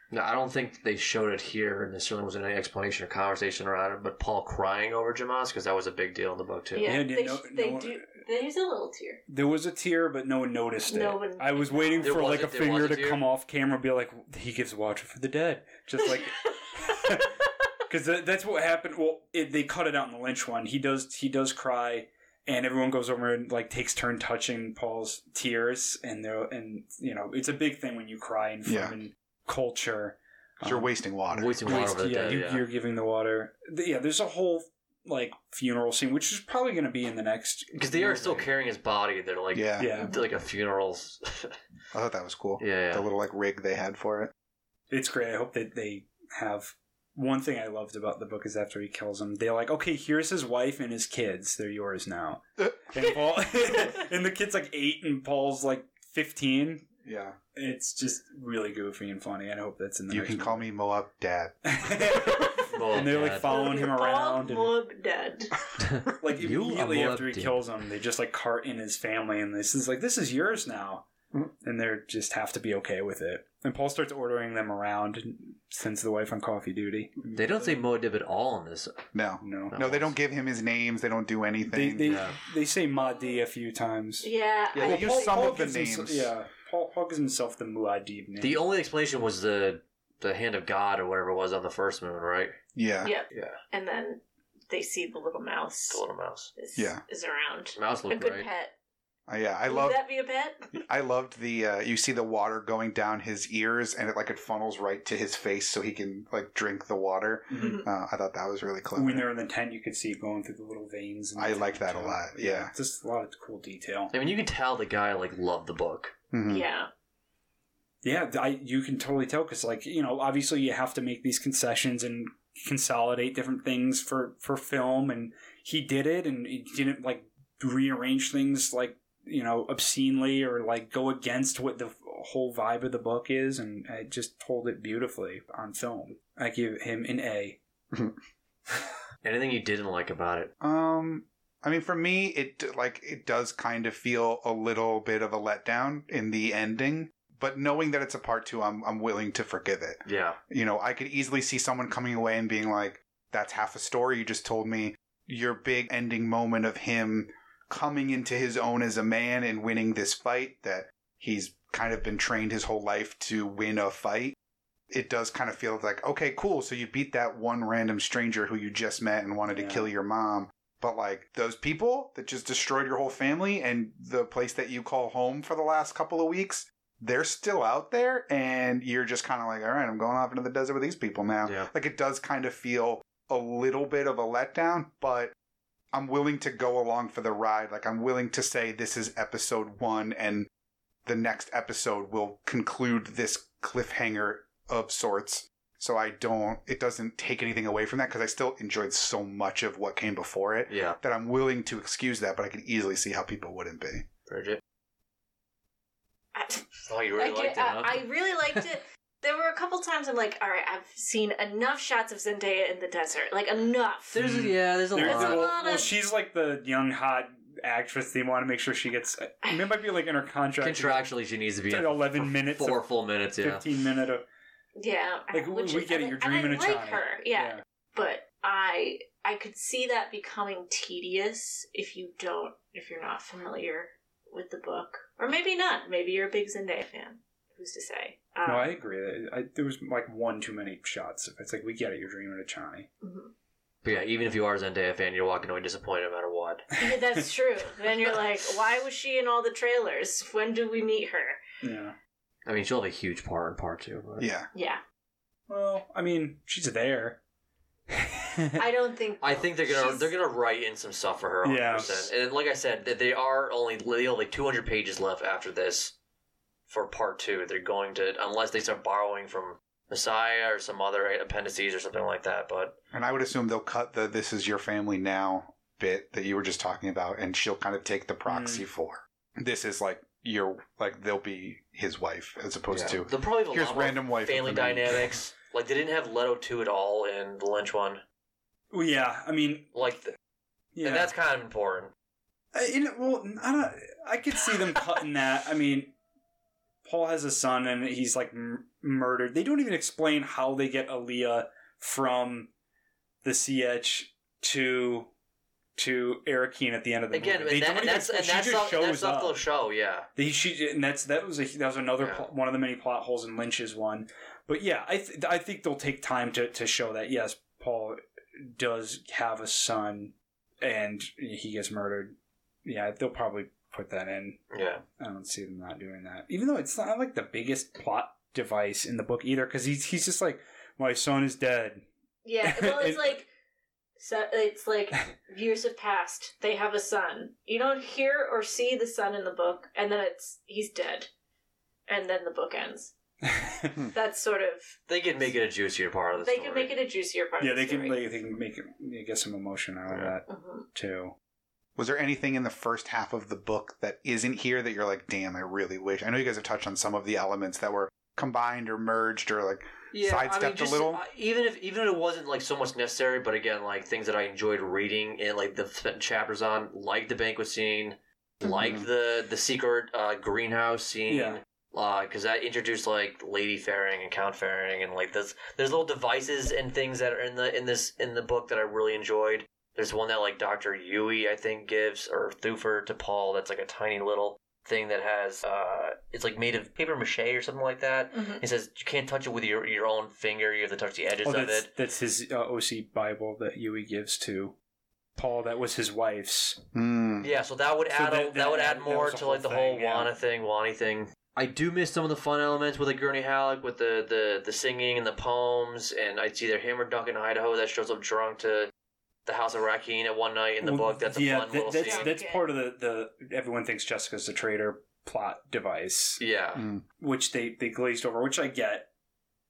No, I don't think they showed it here, and there certainly wasn't any explanation or conversation around it. But Paul crying over Jamis because that was a big deal in the book too. Yeah, Yeah, they, no- they no one- do. There's a little tear. There was a tear, but no one noticed it. No one- I was waiting There for was like a- a there was finger a to tear? come off camera and be like, "He gives water for the dead," just like because that's what happened. Well, it, they cut it out in the Lynch one. He does he does cry, and everyone goes over and like takes turn touching Paul's tears, and they're and you know it's a big thing when you cry in Yeah. Fremen culture. 'Cause you're Um, wasting water. Wasting water Waste- yeah, dead. you, yeah. you're giving the water. The- yeah, there's a whole like funeral scene, which is probably going to be in the next. Because they are still carrying his body. They're like, yeah. Yeah, like a funeral. I thought that was cool. yeah, The little like rig they had for it. it's great. I hope that they have. One thing I loved about the book is after he kills him, they're like, "Okay, here's his wife and his kids. They're yours now." and Paul, and the kid's like eight, and Paul's like fifteen. Yeah. It's just really goofy and funny. I hope that's in the. You next can call me Moab Dad. And they're like God. following him around, and mob dead. like You immediately are after he Moab kills him, they just like cart in his family, and this is like, "This is yours now," Mhm. and they just have to be okay with it. And Paul starts ordering them around, and sends the wife on coffee duty. They don't say Muad'Dib at all in this. No. no. No, they don't give him his names. They don't do They anything. they, Yeah. they say Mahdi a few times. Yeah, Yeah, I they think use some of the gives himself- names. yeah, Paul, Paul gives himself the Muad'Dib name. The only explanation was the the hand of God or whatever it was on the first moon, right? yeah. Yeah, Yeah, and then they see the little mouse the little mouse. is, Yeah. is around. Mouse A looked good right. pet. Uh, yeah. I Would love. that be a pet? I loved the. Uh, you see the water going down his ears, and it like it funnels right to his face, so he can like drink the water. Mhm. Uh, I thought that was really clever. When they're in the tent, you could see it going through the little veins. in the I tent, like that a too. lot, yeah. just a lot of cool detail. I mean, you can tell the guy like loved the book. Mhm. Yeah. Yeah, I, you can totally tell because, like, you know, obviously you have to make these concessions and consolidate different things for for film, and he did it, and he didn't like rearrange things like you know obscenely or like go against what the whole vibe of the book is, and I just told it beautifully on film. I give him an A. Anything you didn't like about it? Um, I mean, for me, it like it does kind of feel a little bit of a letdown in the ending. But knowing that it's a part two, I'm I'm willing to forgive it. Yeah, You know, I could easily see someone coming away and being like, "That's half a story you just told me." Your big ending moment of him coming into his own as a man and winning this fight that he's kind of been trained his whole life to win a fight. It does kind of feel like, okay, cool. So you beat that one random stranger who you just met and wanted to kill your mom. But like those people that just destroyed your whole family and the place that you call home for the last couple of weeks, they're still out there and you're just kind of like, all right, I'm going off into the desert with these people now. Yeah. Like it does kind of feel a little bit of a letdown, but I'm willing to go along for the ride. Like I'm willing to say this is episode one and the next episode will conclude this cliffhanger of sorts. So I don't, it doesn't take anything away from that because I still enjoyed so much of what came before it yeah. that I'm willing to excuse that, but I can easily see how people wouldn't be. Bridget. I, Oh, you I, really liked it, I, huh? I really liked it. there were a couple times I'm like, all right, I've seen enough shots of Zendaya in the desert, like enough. There's hmm. yeah, there's a There- There's a lot. well, lot well, of- she's like the young hot actress. They want to make sure she gets. I mean, it might be like in her contract. Contractually, she needs to be It's in like 11 for minutes four of- full minutes. Yeah, fifteen minute of yeah, like we, which we is- get it. and You're I- and dreaming I of like Johnny. her, yeah, but I I could see that becoming tedious if you don't if you're not familiar with the book, or maybe not. Maybe you're a big Zendaya fan. Who's to say? Um, No, I agree. I, there was like one too many shots. It's like we get it. You're dreaming of Johnny. mhm. but yeah, even if you are a Zendaya fan, you're walking away disappointed no matter what. Yeah, that's true. then you're like, why was she in all the trailers? When do we meet her? Yeah. I mean, she'll have a huge part in part two. But Yeah. Yeah, Well, I mean, she's there. I don't think. I think they're gonna She's- they're gonna write in some stuff for her. 100%. Yeah. And like I said, that they are only they only 200 pages left after this for part two. They're going to unless they start borrowing from Messiah or some other appendices or something like that. But And I would assume they'll cut the "This is your family now" bit that you were just talking about, and she'll kind of take the proxy Mm. for. This is like your like they'll be his wife as opposed yeah. to they'll probably have a here's lot more random wife of family the man. dynamics. like they didn't have Leto two at all in the Lynch one. well, yeah. I mean, Like, th- yeah. and that's kind of important. Uh, you know, well, I don't. I could see them cutting that. I mean, Paul has a son, and he's like m- murdered. They don't even explain how they get Alia from the CH to to Arrakeen at the end of the Again, movie. and, that, don't and that's and that's just that's stuff up. they'll show. Yeah, They, she and that's that was a that was another Yeah. pl- one of the many plot holes in Lynch's one. But yeah, I th- I think they'll take time to to show that yes, Paul does have a son, and he gets murdered. Yeah, they'll probably put that in. yeah. I don't see them not doing that, even though it's not like the biggest plot device in the book either, because he's he's just like my son is dead. Yeah, well, it's like so it's like years have passed. They have a son. You don't hear or see the son in the book, and then it's he's dead, and then the book ends. That's sort of They could make it a juicier part of the story. they story. can make it a juicier part. yeah, of the they can like, they can make it they get some emotion out of Yeah. that Mhm. too. Was there anything in the first half of the book that isn't here that you're like, damn, I really wish? I know you guys have touched on some of the elements that were combined or merged or like, yeah, sidestepped I mean, a little? uh, even if even if it wasn't like so much necessary, but again, like things that I enjoyed reading and like the spent chapters on, like the banquet scene, like Mhm. the the secret uh, greenhouse scene. Yeah. because that introduced like Lady Fenring and Count Fenring, and like this, there's little devices and things that are in the in this in the book that I really enjoyed. There's one that like Doctor Yueh I think gives or Thufir to Paul. That's like a tiny little thing that has uh, it's like made of paper mache or something like that. Mhm. He says you can't touch it with your your own finger. You have to touch the edges Oh, of that's it. that's his uh, OC Bible that Yueh gives to Paul. That was his wife's. hmm. Yeah, so that would So add a, that- that, would add more to like the thing, whole yeah. Wanna thing, Wani thing. I do miss some of the fun elements with like Gurney Halleck with the, the the singing and the poems, and it's either him or Duncan Idaho that shows up drunk to the House of Rakeen at one night in the book. That's a yeah, fun that- little that's scene. that's Yeah. part of the the everyone thinks Jessica's a traitor plot device, yeah, Hmm. which they they glazed over, which I get,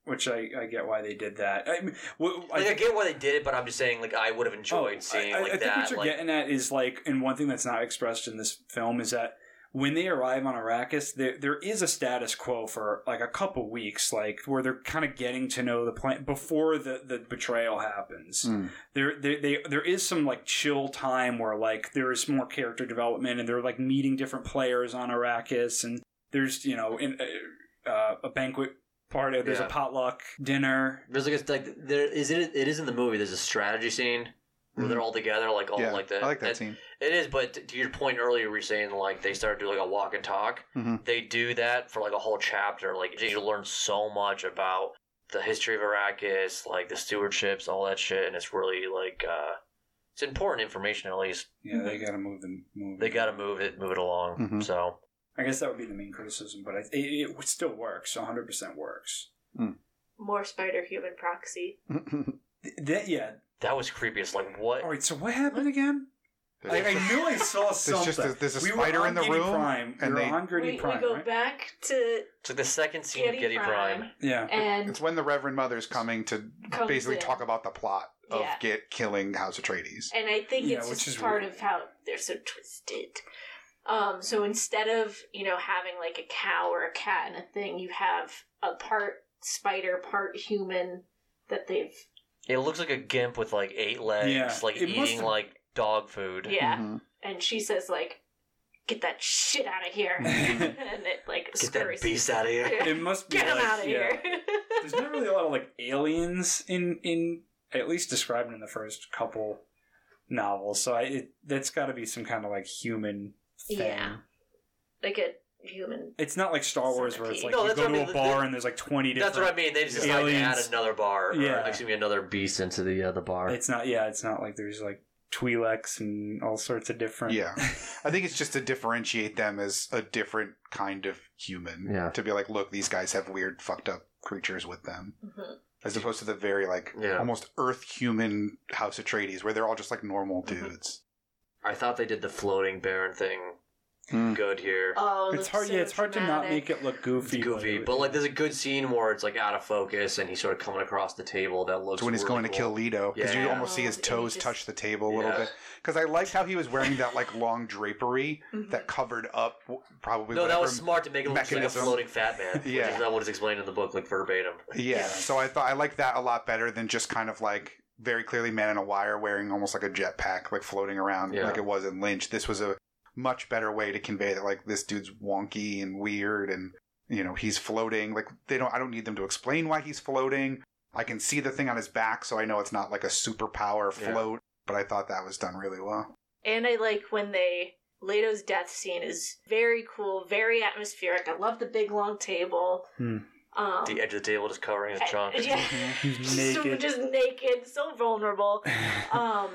which I, I get why they did that. I mean, wh- I like I, think- get why they did it, but I'm just saying like I would have Oh, enjoyed seeing I, I- like I think that. what you're like, getting at is like, and one thing that's not expressed in this film is that when they arrive on Arrakis, there there is a status quo for like a couple weeks, like where they're kind of getting to know the planet before the, the betrayal happens. Hmm. There, there, they, there is some like chill time where like there is more character development, and they're like meeting different players on Arrakis, and there's you know in, uh, a banquet party, there's Yeah. a potluck dinner. there's like a, like there is it it is in the movie. There's a strategy scene where they're all together, like all yeah, like that. I like that and- scene. It is, but t- to your point earlier, we were saying like they started doing like a walk and talk. Mhm. They do that for like a whole chapter. Like you learn so much about the history of Arrakis, like the stewardships, all that shit, and it's really like uh it's important information. At least Yeah, they got to move the move. they got to move it, move it along. Mhm. So I guess that would be the main criticism, but I, it, it still works. 100 percent works. more Spider Human proxy. Th- That yeah. that was creepy. It's like what? All right. So what happened again? I, I knew I saw There's something. just a, there's a we spider in the Giedi room, Prime. and we they. on Gritty We, Prime. we go right? back to It's like the second scene Kitty of Giedi Prime, Prime. Yeah. and It's when the Reverend Mother's coming to basically in. talk about the plot of Yeah. get killing House Atreides. and I think Yeah, it's which just is part weird. of how they're so twisted. Um, so instead of you know having like a cow or a cat and a thing, you have a part spider, part human that they've It looks like a gimp with like eight legs, Yeah, like it must eating have- like dog food. yeah. Mhm. And she says like, "Get that shit out of here," and it like Get that scurries. beast out of here. It must be Get him like, out of yeah. here. There's not really a lot of like aliens in in at least described in the first couple novels. So I, it, that's got to be some kind of like human thing. Yeah. like a human. It's not like Star Wars where it's like No, you that's go what I to mean. a bar and there's like twenty different. That's what I mean. They just decided to add another bar. Or, Yeah. excuse me, another beast into the uh, the bar. It's not. Yeah, it's not like there's like Twi'leks and all sorts of different. Yeah. I think it's just to differentiate them as a different kind of human. Yeah. To be like, look, these guys have weird, fucked up creatures with them. Mhm. As opposed to the very, like, Yeah. almost Earth human House Atreides, where they're all just like normal Mhm. dudes. I thought they did the floating baron thing Mm. good here. Oh, it's hard. so yeah, it's hard to not make it look goofy. It's goofy, but like there's a good scene where it's like out of focus and he's sort of coming across the table that looks. So when he's really going to kill cool. Leto, because you almost see his Oh, and he toes just- touch the table a little Yeah. bit. Because I liked how he was wearing that like long drapery Mhm. that covered up probably No, that was smart to make it look like a floating fat man. Yeah. which is not what is explained in the book, like verbatim. Yeah. Yeah. So I thought I liked that a lot better than just kind of like very clearly man in a wire wearing almost like a jetpack, like floating around Yeah. like it was in Lynch. This was a much better way to convey that like this dude's wonky and weird and you know, he's floating. Like they don't I don't need them to explain why he's floating. I can see the thing on his back, so I know it's not like a superpower Yeah. float. But I thought that was done really well. And I like when they Leto's death scene is very cool, very atmospheric. I love the big long table. Hmm. Um, The edge of the table just covering his trunk. yeah, He's so naked. just naked, so vulnerable. um,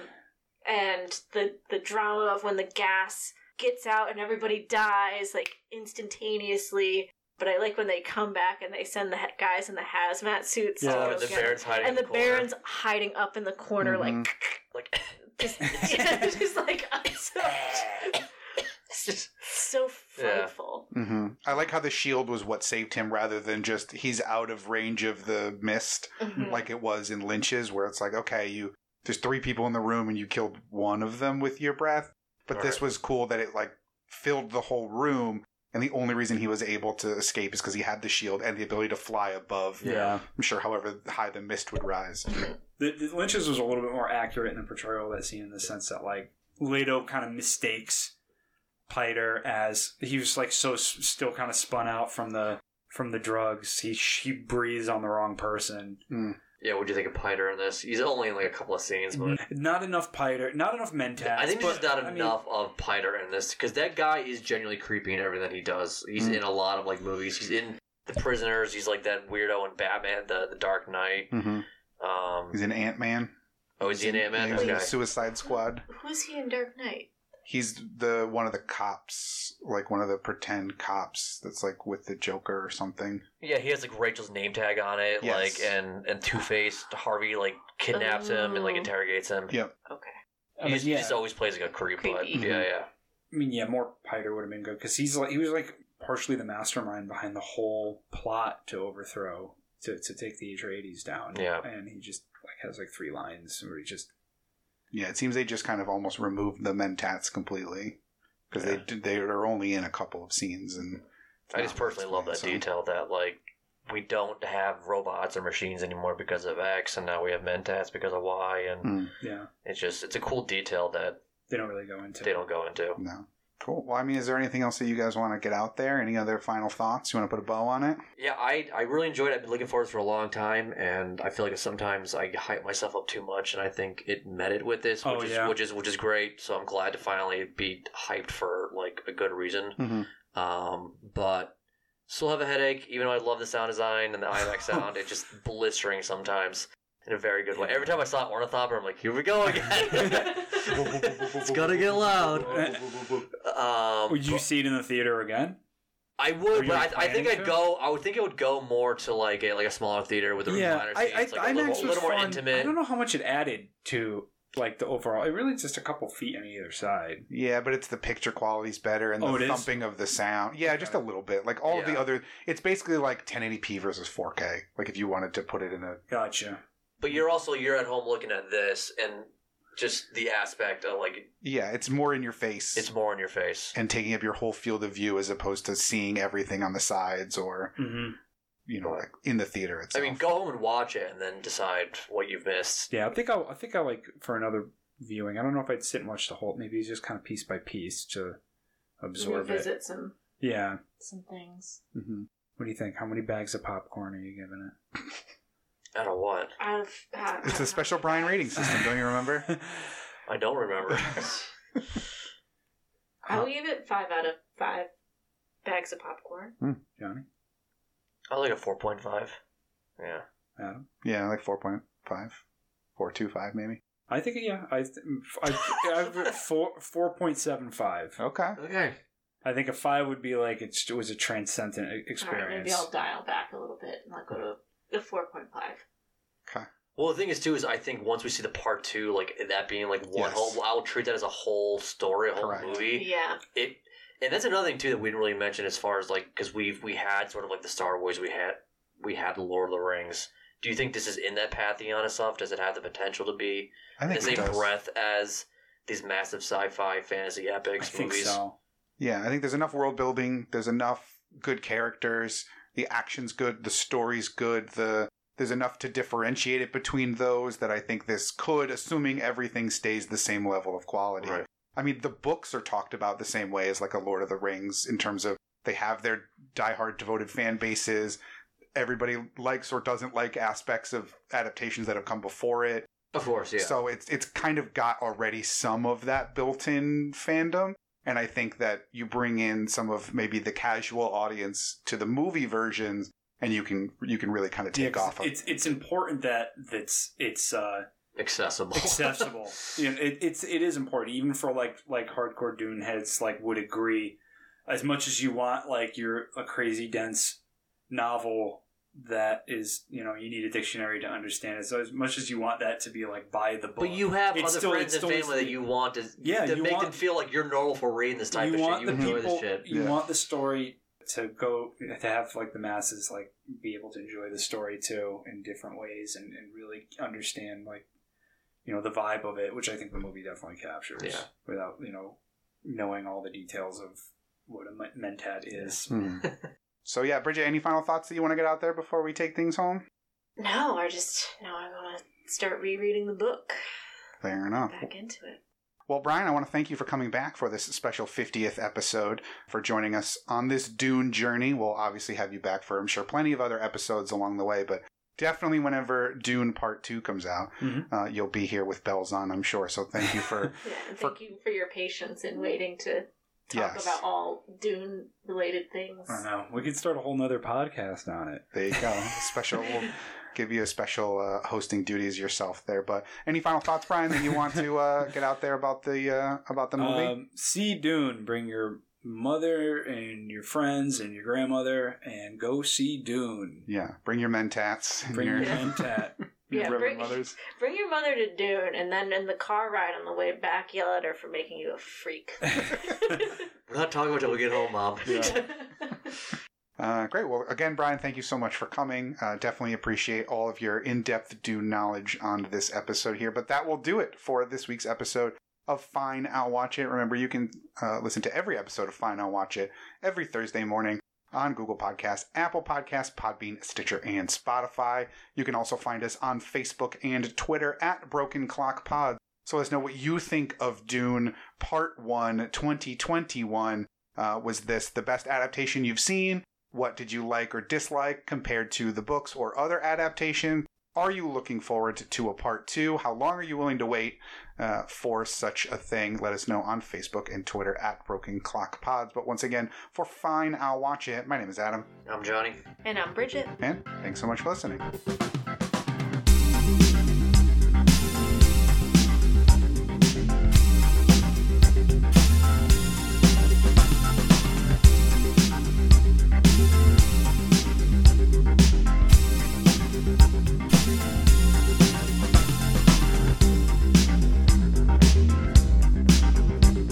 and the the drama of when the gas gets out and everybody dies like instantaneously. But I like when they come back and they send the ha- guys in the hazmat suits. Yeah. to Oh, and the get 'em. Baron's hiding and in the corner. Baron's hiding up in the corner, like Mhm. like just, yeah, just like so, it's just so Yeah. frightful. hmm I like how the shield was what saved him rather than just he's out of range of the mist. Mhm. like it was in Lynch's, where it's like, okay, you there's three people in the room and you killed one of them with your breath. But this Right. was cool that it like filled the whole room, and the only reason he was able to escape is because he had the shield and the ability to fly above. yeah. I'm sure, however high the mist would rise. The, the Lynch's was a little bit more accurate in the portrayal of that scene in the sense that like Leto kind of mistakes Piter as he was like so s- still kind of spun out from the from the drugs. He he breathes on the wrong person. Hmm. Yeah. What do you think of Piter in this? He's only in like a couple of scenes, but Not enough Piter, not enough Mentats. I think there's but, just not I mean, enough of Piter in this because that guy is genuinely creepy in everything he does. He's Mm. in a lot of like movies. He's in The Prisoners. He's like that weirdo in Batman, the the Dark Knight. hmm Um, He's in Ant Man. oh, is he in Ant Man? He's in Okay. Suicide Squad. Who's he in Dark Knight? He's the one of the cops, like one of the pretend cops that's like with the Joker or something. Yeah, he has like Rachel's name tag on it, Yes. like and and Two Face Harvey like kidnaps him and like Oh. interrogates him. Yep. Okay. I mean, He's, yeah. he just always plays like a creep, but Creepy. Mm-hmm. yeah, yeah. I mean, yeah, more Piter would have been good because he's like he was like partially the mastermind behind the whole plot to overthrow to, to take the Atreides down. Yeah. and he just like has like three lines where he just Yeah, it seems they just kind of almost removed the Mentats completely because Yeah. they they are only in a couple of scenes and. I just personally love that so- detail that like we don't have robots or machines anymore because of X, and now we have Mentats because of Y, and Mm, yeah it's just it's a cool detail that they don't really go into. they don't go into. no. Cool. Well, I mean, is there anything else that you guys want to get out there? Any other final thoughts? You want to put a bow on it? Yeah, I I really enjoyed it. I've been looking forward to this for a long time, and I feel like sometimes I hype myself up too much, and I think it met it with this, which Oh, is yeah. which is which is great. So I'm glad to finally be hyped for like a good reason. Mm-hmm. Um, but still have a headache, even though I love the sound design and the IMAX sound. it's just blistering sometimes in a very good way. Every time I saw Ornithopter, I'm like, here we go again. it's gonna get loud. Um, Would you but see it in the theater again? I would, but I, I think I'd to? go. I would think it would go more to like a like a smaller theater with a yeah, recliner I, seats, I, like a little, was a little more fun. intimate. I don't know how much it added to like the overall. It really is just a couple feet on either side. Yeah, but it's the picture quality's better and the Oh, it is? thumping of the sound. Yeah, just a little bit. Like all of the other, it's basically like 1080p versus 4K. Like if you wanted to put it in a Gotcha. But you're also you're at home looking at this and just the aspect of like yeah, it's more in your face. it's more in your face. and taking up your whole field of view as opposed to seeing everything on the sides or hmm you know, like in the theater itself. I itself. mean, go home and watch it, and then decide what you've missed. Yeah, I think I I think I like for another viewing. I don't know if I'd sit and watch the whole. Maybe it's just kind of piece by piece to absorb it. Revisit some Yeah. some things. hmm What do you think? How many bags of popcorn are you giving Out of what? Out of uh, it's a special Brian rating system. Don't you remember? I don't remember. I'll give it five out of five bags of popcorn. Johnny, I like a four point five. Yeah. Adam. yeah, like 4.5, 4.25 maybe. I think yeah. I th- I I've four four point seven five. Okay. Okay. I think a five would be like it's, it was a transcendent e- All right, experience. maybe I'll dial back a little bit and I'll go to a four point five. Okay. Well, the thing is too is I think once we see the part two, like that being like one Yes. whole, I'll treat that as a whole story, a whole Correct. movie. Yeah. It, and that's another thing too that we didn't really mention as far as like because we've we had sort of like the Star Wars, we had we had the Lord of the Rings. Do you think this is in that pantheon of stuff? Does it have the potential to be I think the it same does. breadth as these massive sci-fi fantasy I epics think movies? so. Yeah, I think there's enough world building. There's enough good characters. The action's good. The story's good. The there's enough to differentiate it between those that I think this could, assuming everything stays the same level of quality. Right. I mean, the books are talked about the same way as like a Lord of the Rings in terms of they have their diehard devoted fan bases. Everybody likes or doesn't like aspects of adaptations that have come before it. Of course, yeah. So it's it's kind of got already some of that built-in fandom, and I think that you bring in some of maybe the casual audience to the movie versions, and you can you can really kind of Yeah, take 'cause off. Of, it's it's important that that's it's uh, Accessible. accessible. you know, it, it's it is important, even for like like hardcore Dune heads, like would agree. As much as you want, like you're a crazy dense novel that is, you know, you need a dictionary to understand it. So as much as you want that to be like by the book, But you have other still- friends and family that you want to, Yeah, to you make want- them feel like you're normal for reading this type you of want shit. You the enjoy people, this shit. you Yeah. want the story to go to have like the masses like be able to enjoy the story too in different ways and, and really understand like you know the vibe of it, which I think the movie definitely captures. Yeah. Without you know knowing all the details of what a mentat is. Hmm. so yeah, Bridget, any final thoughts that you want to get out there before we take things home? No, I just now I want to start rereading the book. Fair enough. Back into it. Well, Brian, I want to thank you for coming back for this special 50th episode, for joining us on this Dune journey. We'll obviously have you back for, I'm sure, plenty of other episodes along the way, but definitely whenever Dune Part 2 comes out, Mhm. uh, you'll be here with bells on, I'm sure. So thank you for. Yeah, and For- thank you for your patience in waiting to talk Yes. about all Dune related things. I don't know. We could start a whole nother podcast on it. there you go. Special. We'll give you a special uh, hosting duties yourself there. But any final thoughts, Brian, that you want to uh, get out there about the uh, about the movie? Um, see Dune. Bring your mother and your friends and your grandmother and go see Dune. yeah, bring your mentats. and Bring your, your mentat. your Yeah, Reverend bring- mothers. Bring your mother to Dune, and then in the car ride on the way back, yell at her for making you a freak. We're not talking until we get home, Mom. Uh, great. Well, again, Brian, thank you so much for coming. Uh, definitely appreciate all of your in depth Dune knowledge on this episode here. But that will do it for this week's episode of Fine, I'll Watch It. Remember, you can uh, listen to every episode of Fine, I'll Watch It every Thursday morning on Google Podcasts, Apple Podcasts, Podbean, Stitcher, and Spotify. You can also find us on Facebook and Twitter at Broken Clock Pod. So let us know what you think of Dune Part 1 2021. Uh, was this the best adaptation you've seen? What did you like or dislike compared to the books or other adaptation? Are you looking forward to a part two? How long are you willing to wait uh, for such a thing? Let us know on Facebook and Twitter at Broken Clock Pods. But once again, for fine, I'll watch it. My name is Adam, I'm Johnny. and I'm Bridget. and thanks so much for listening.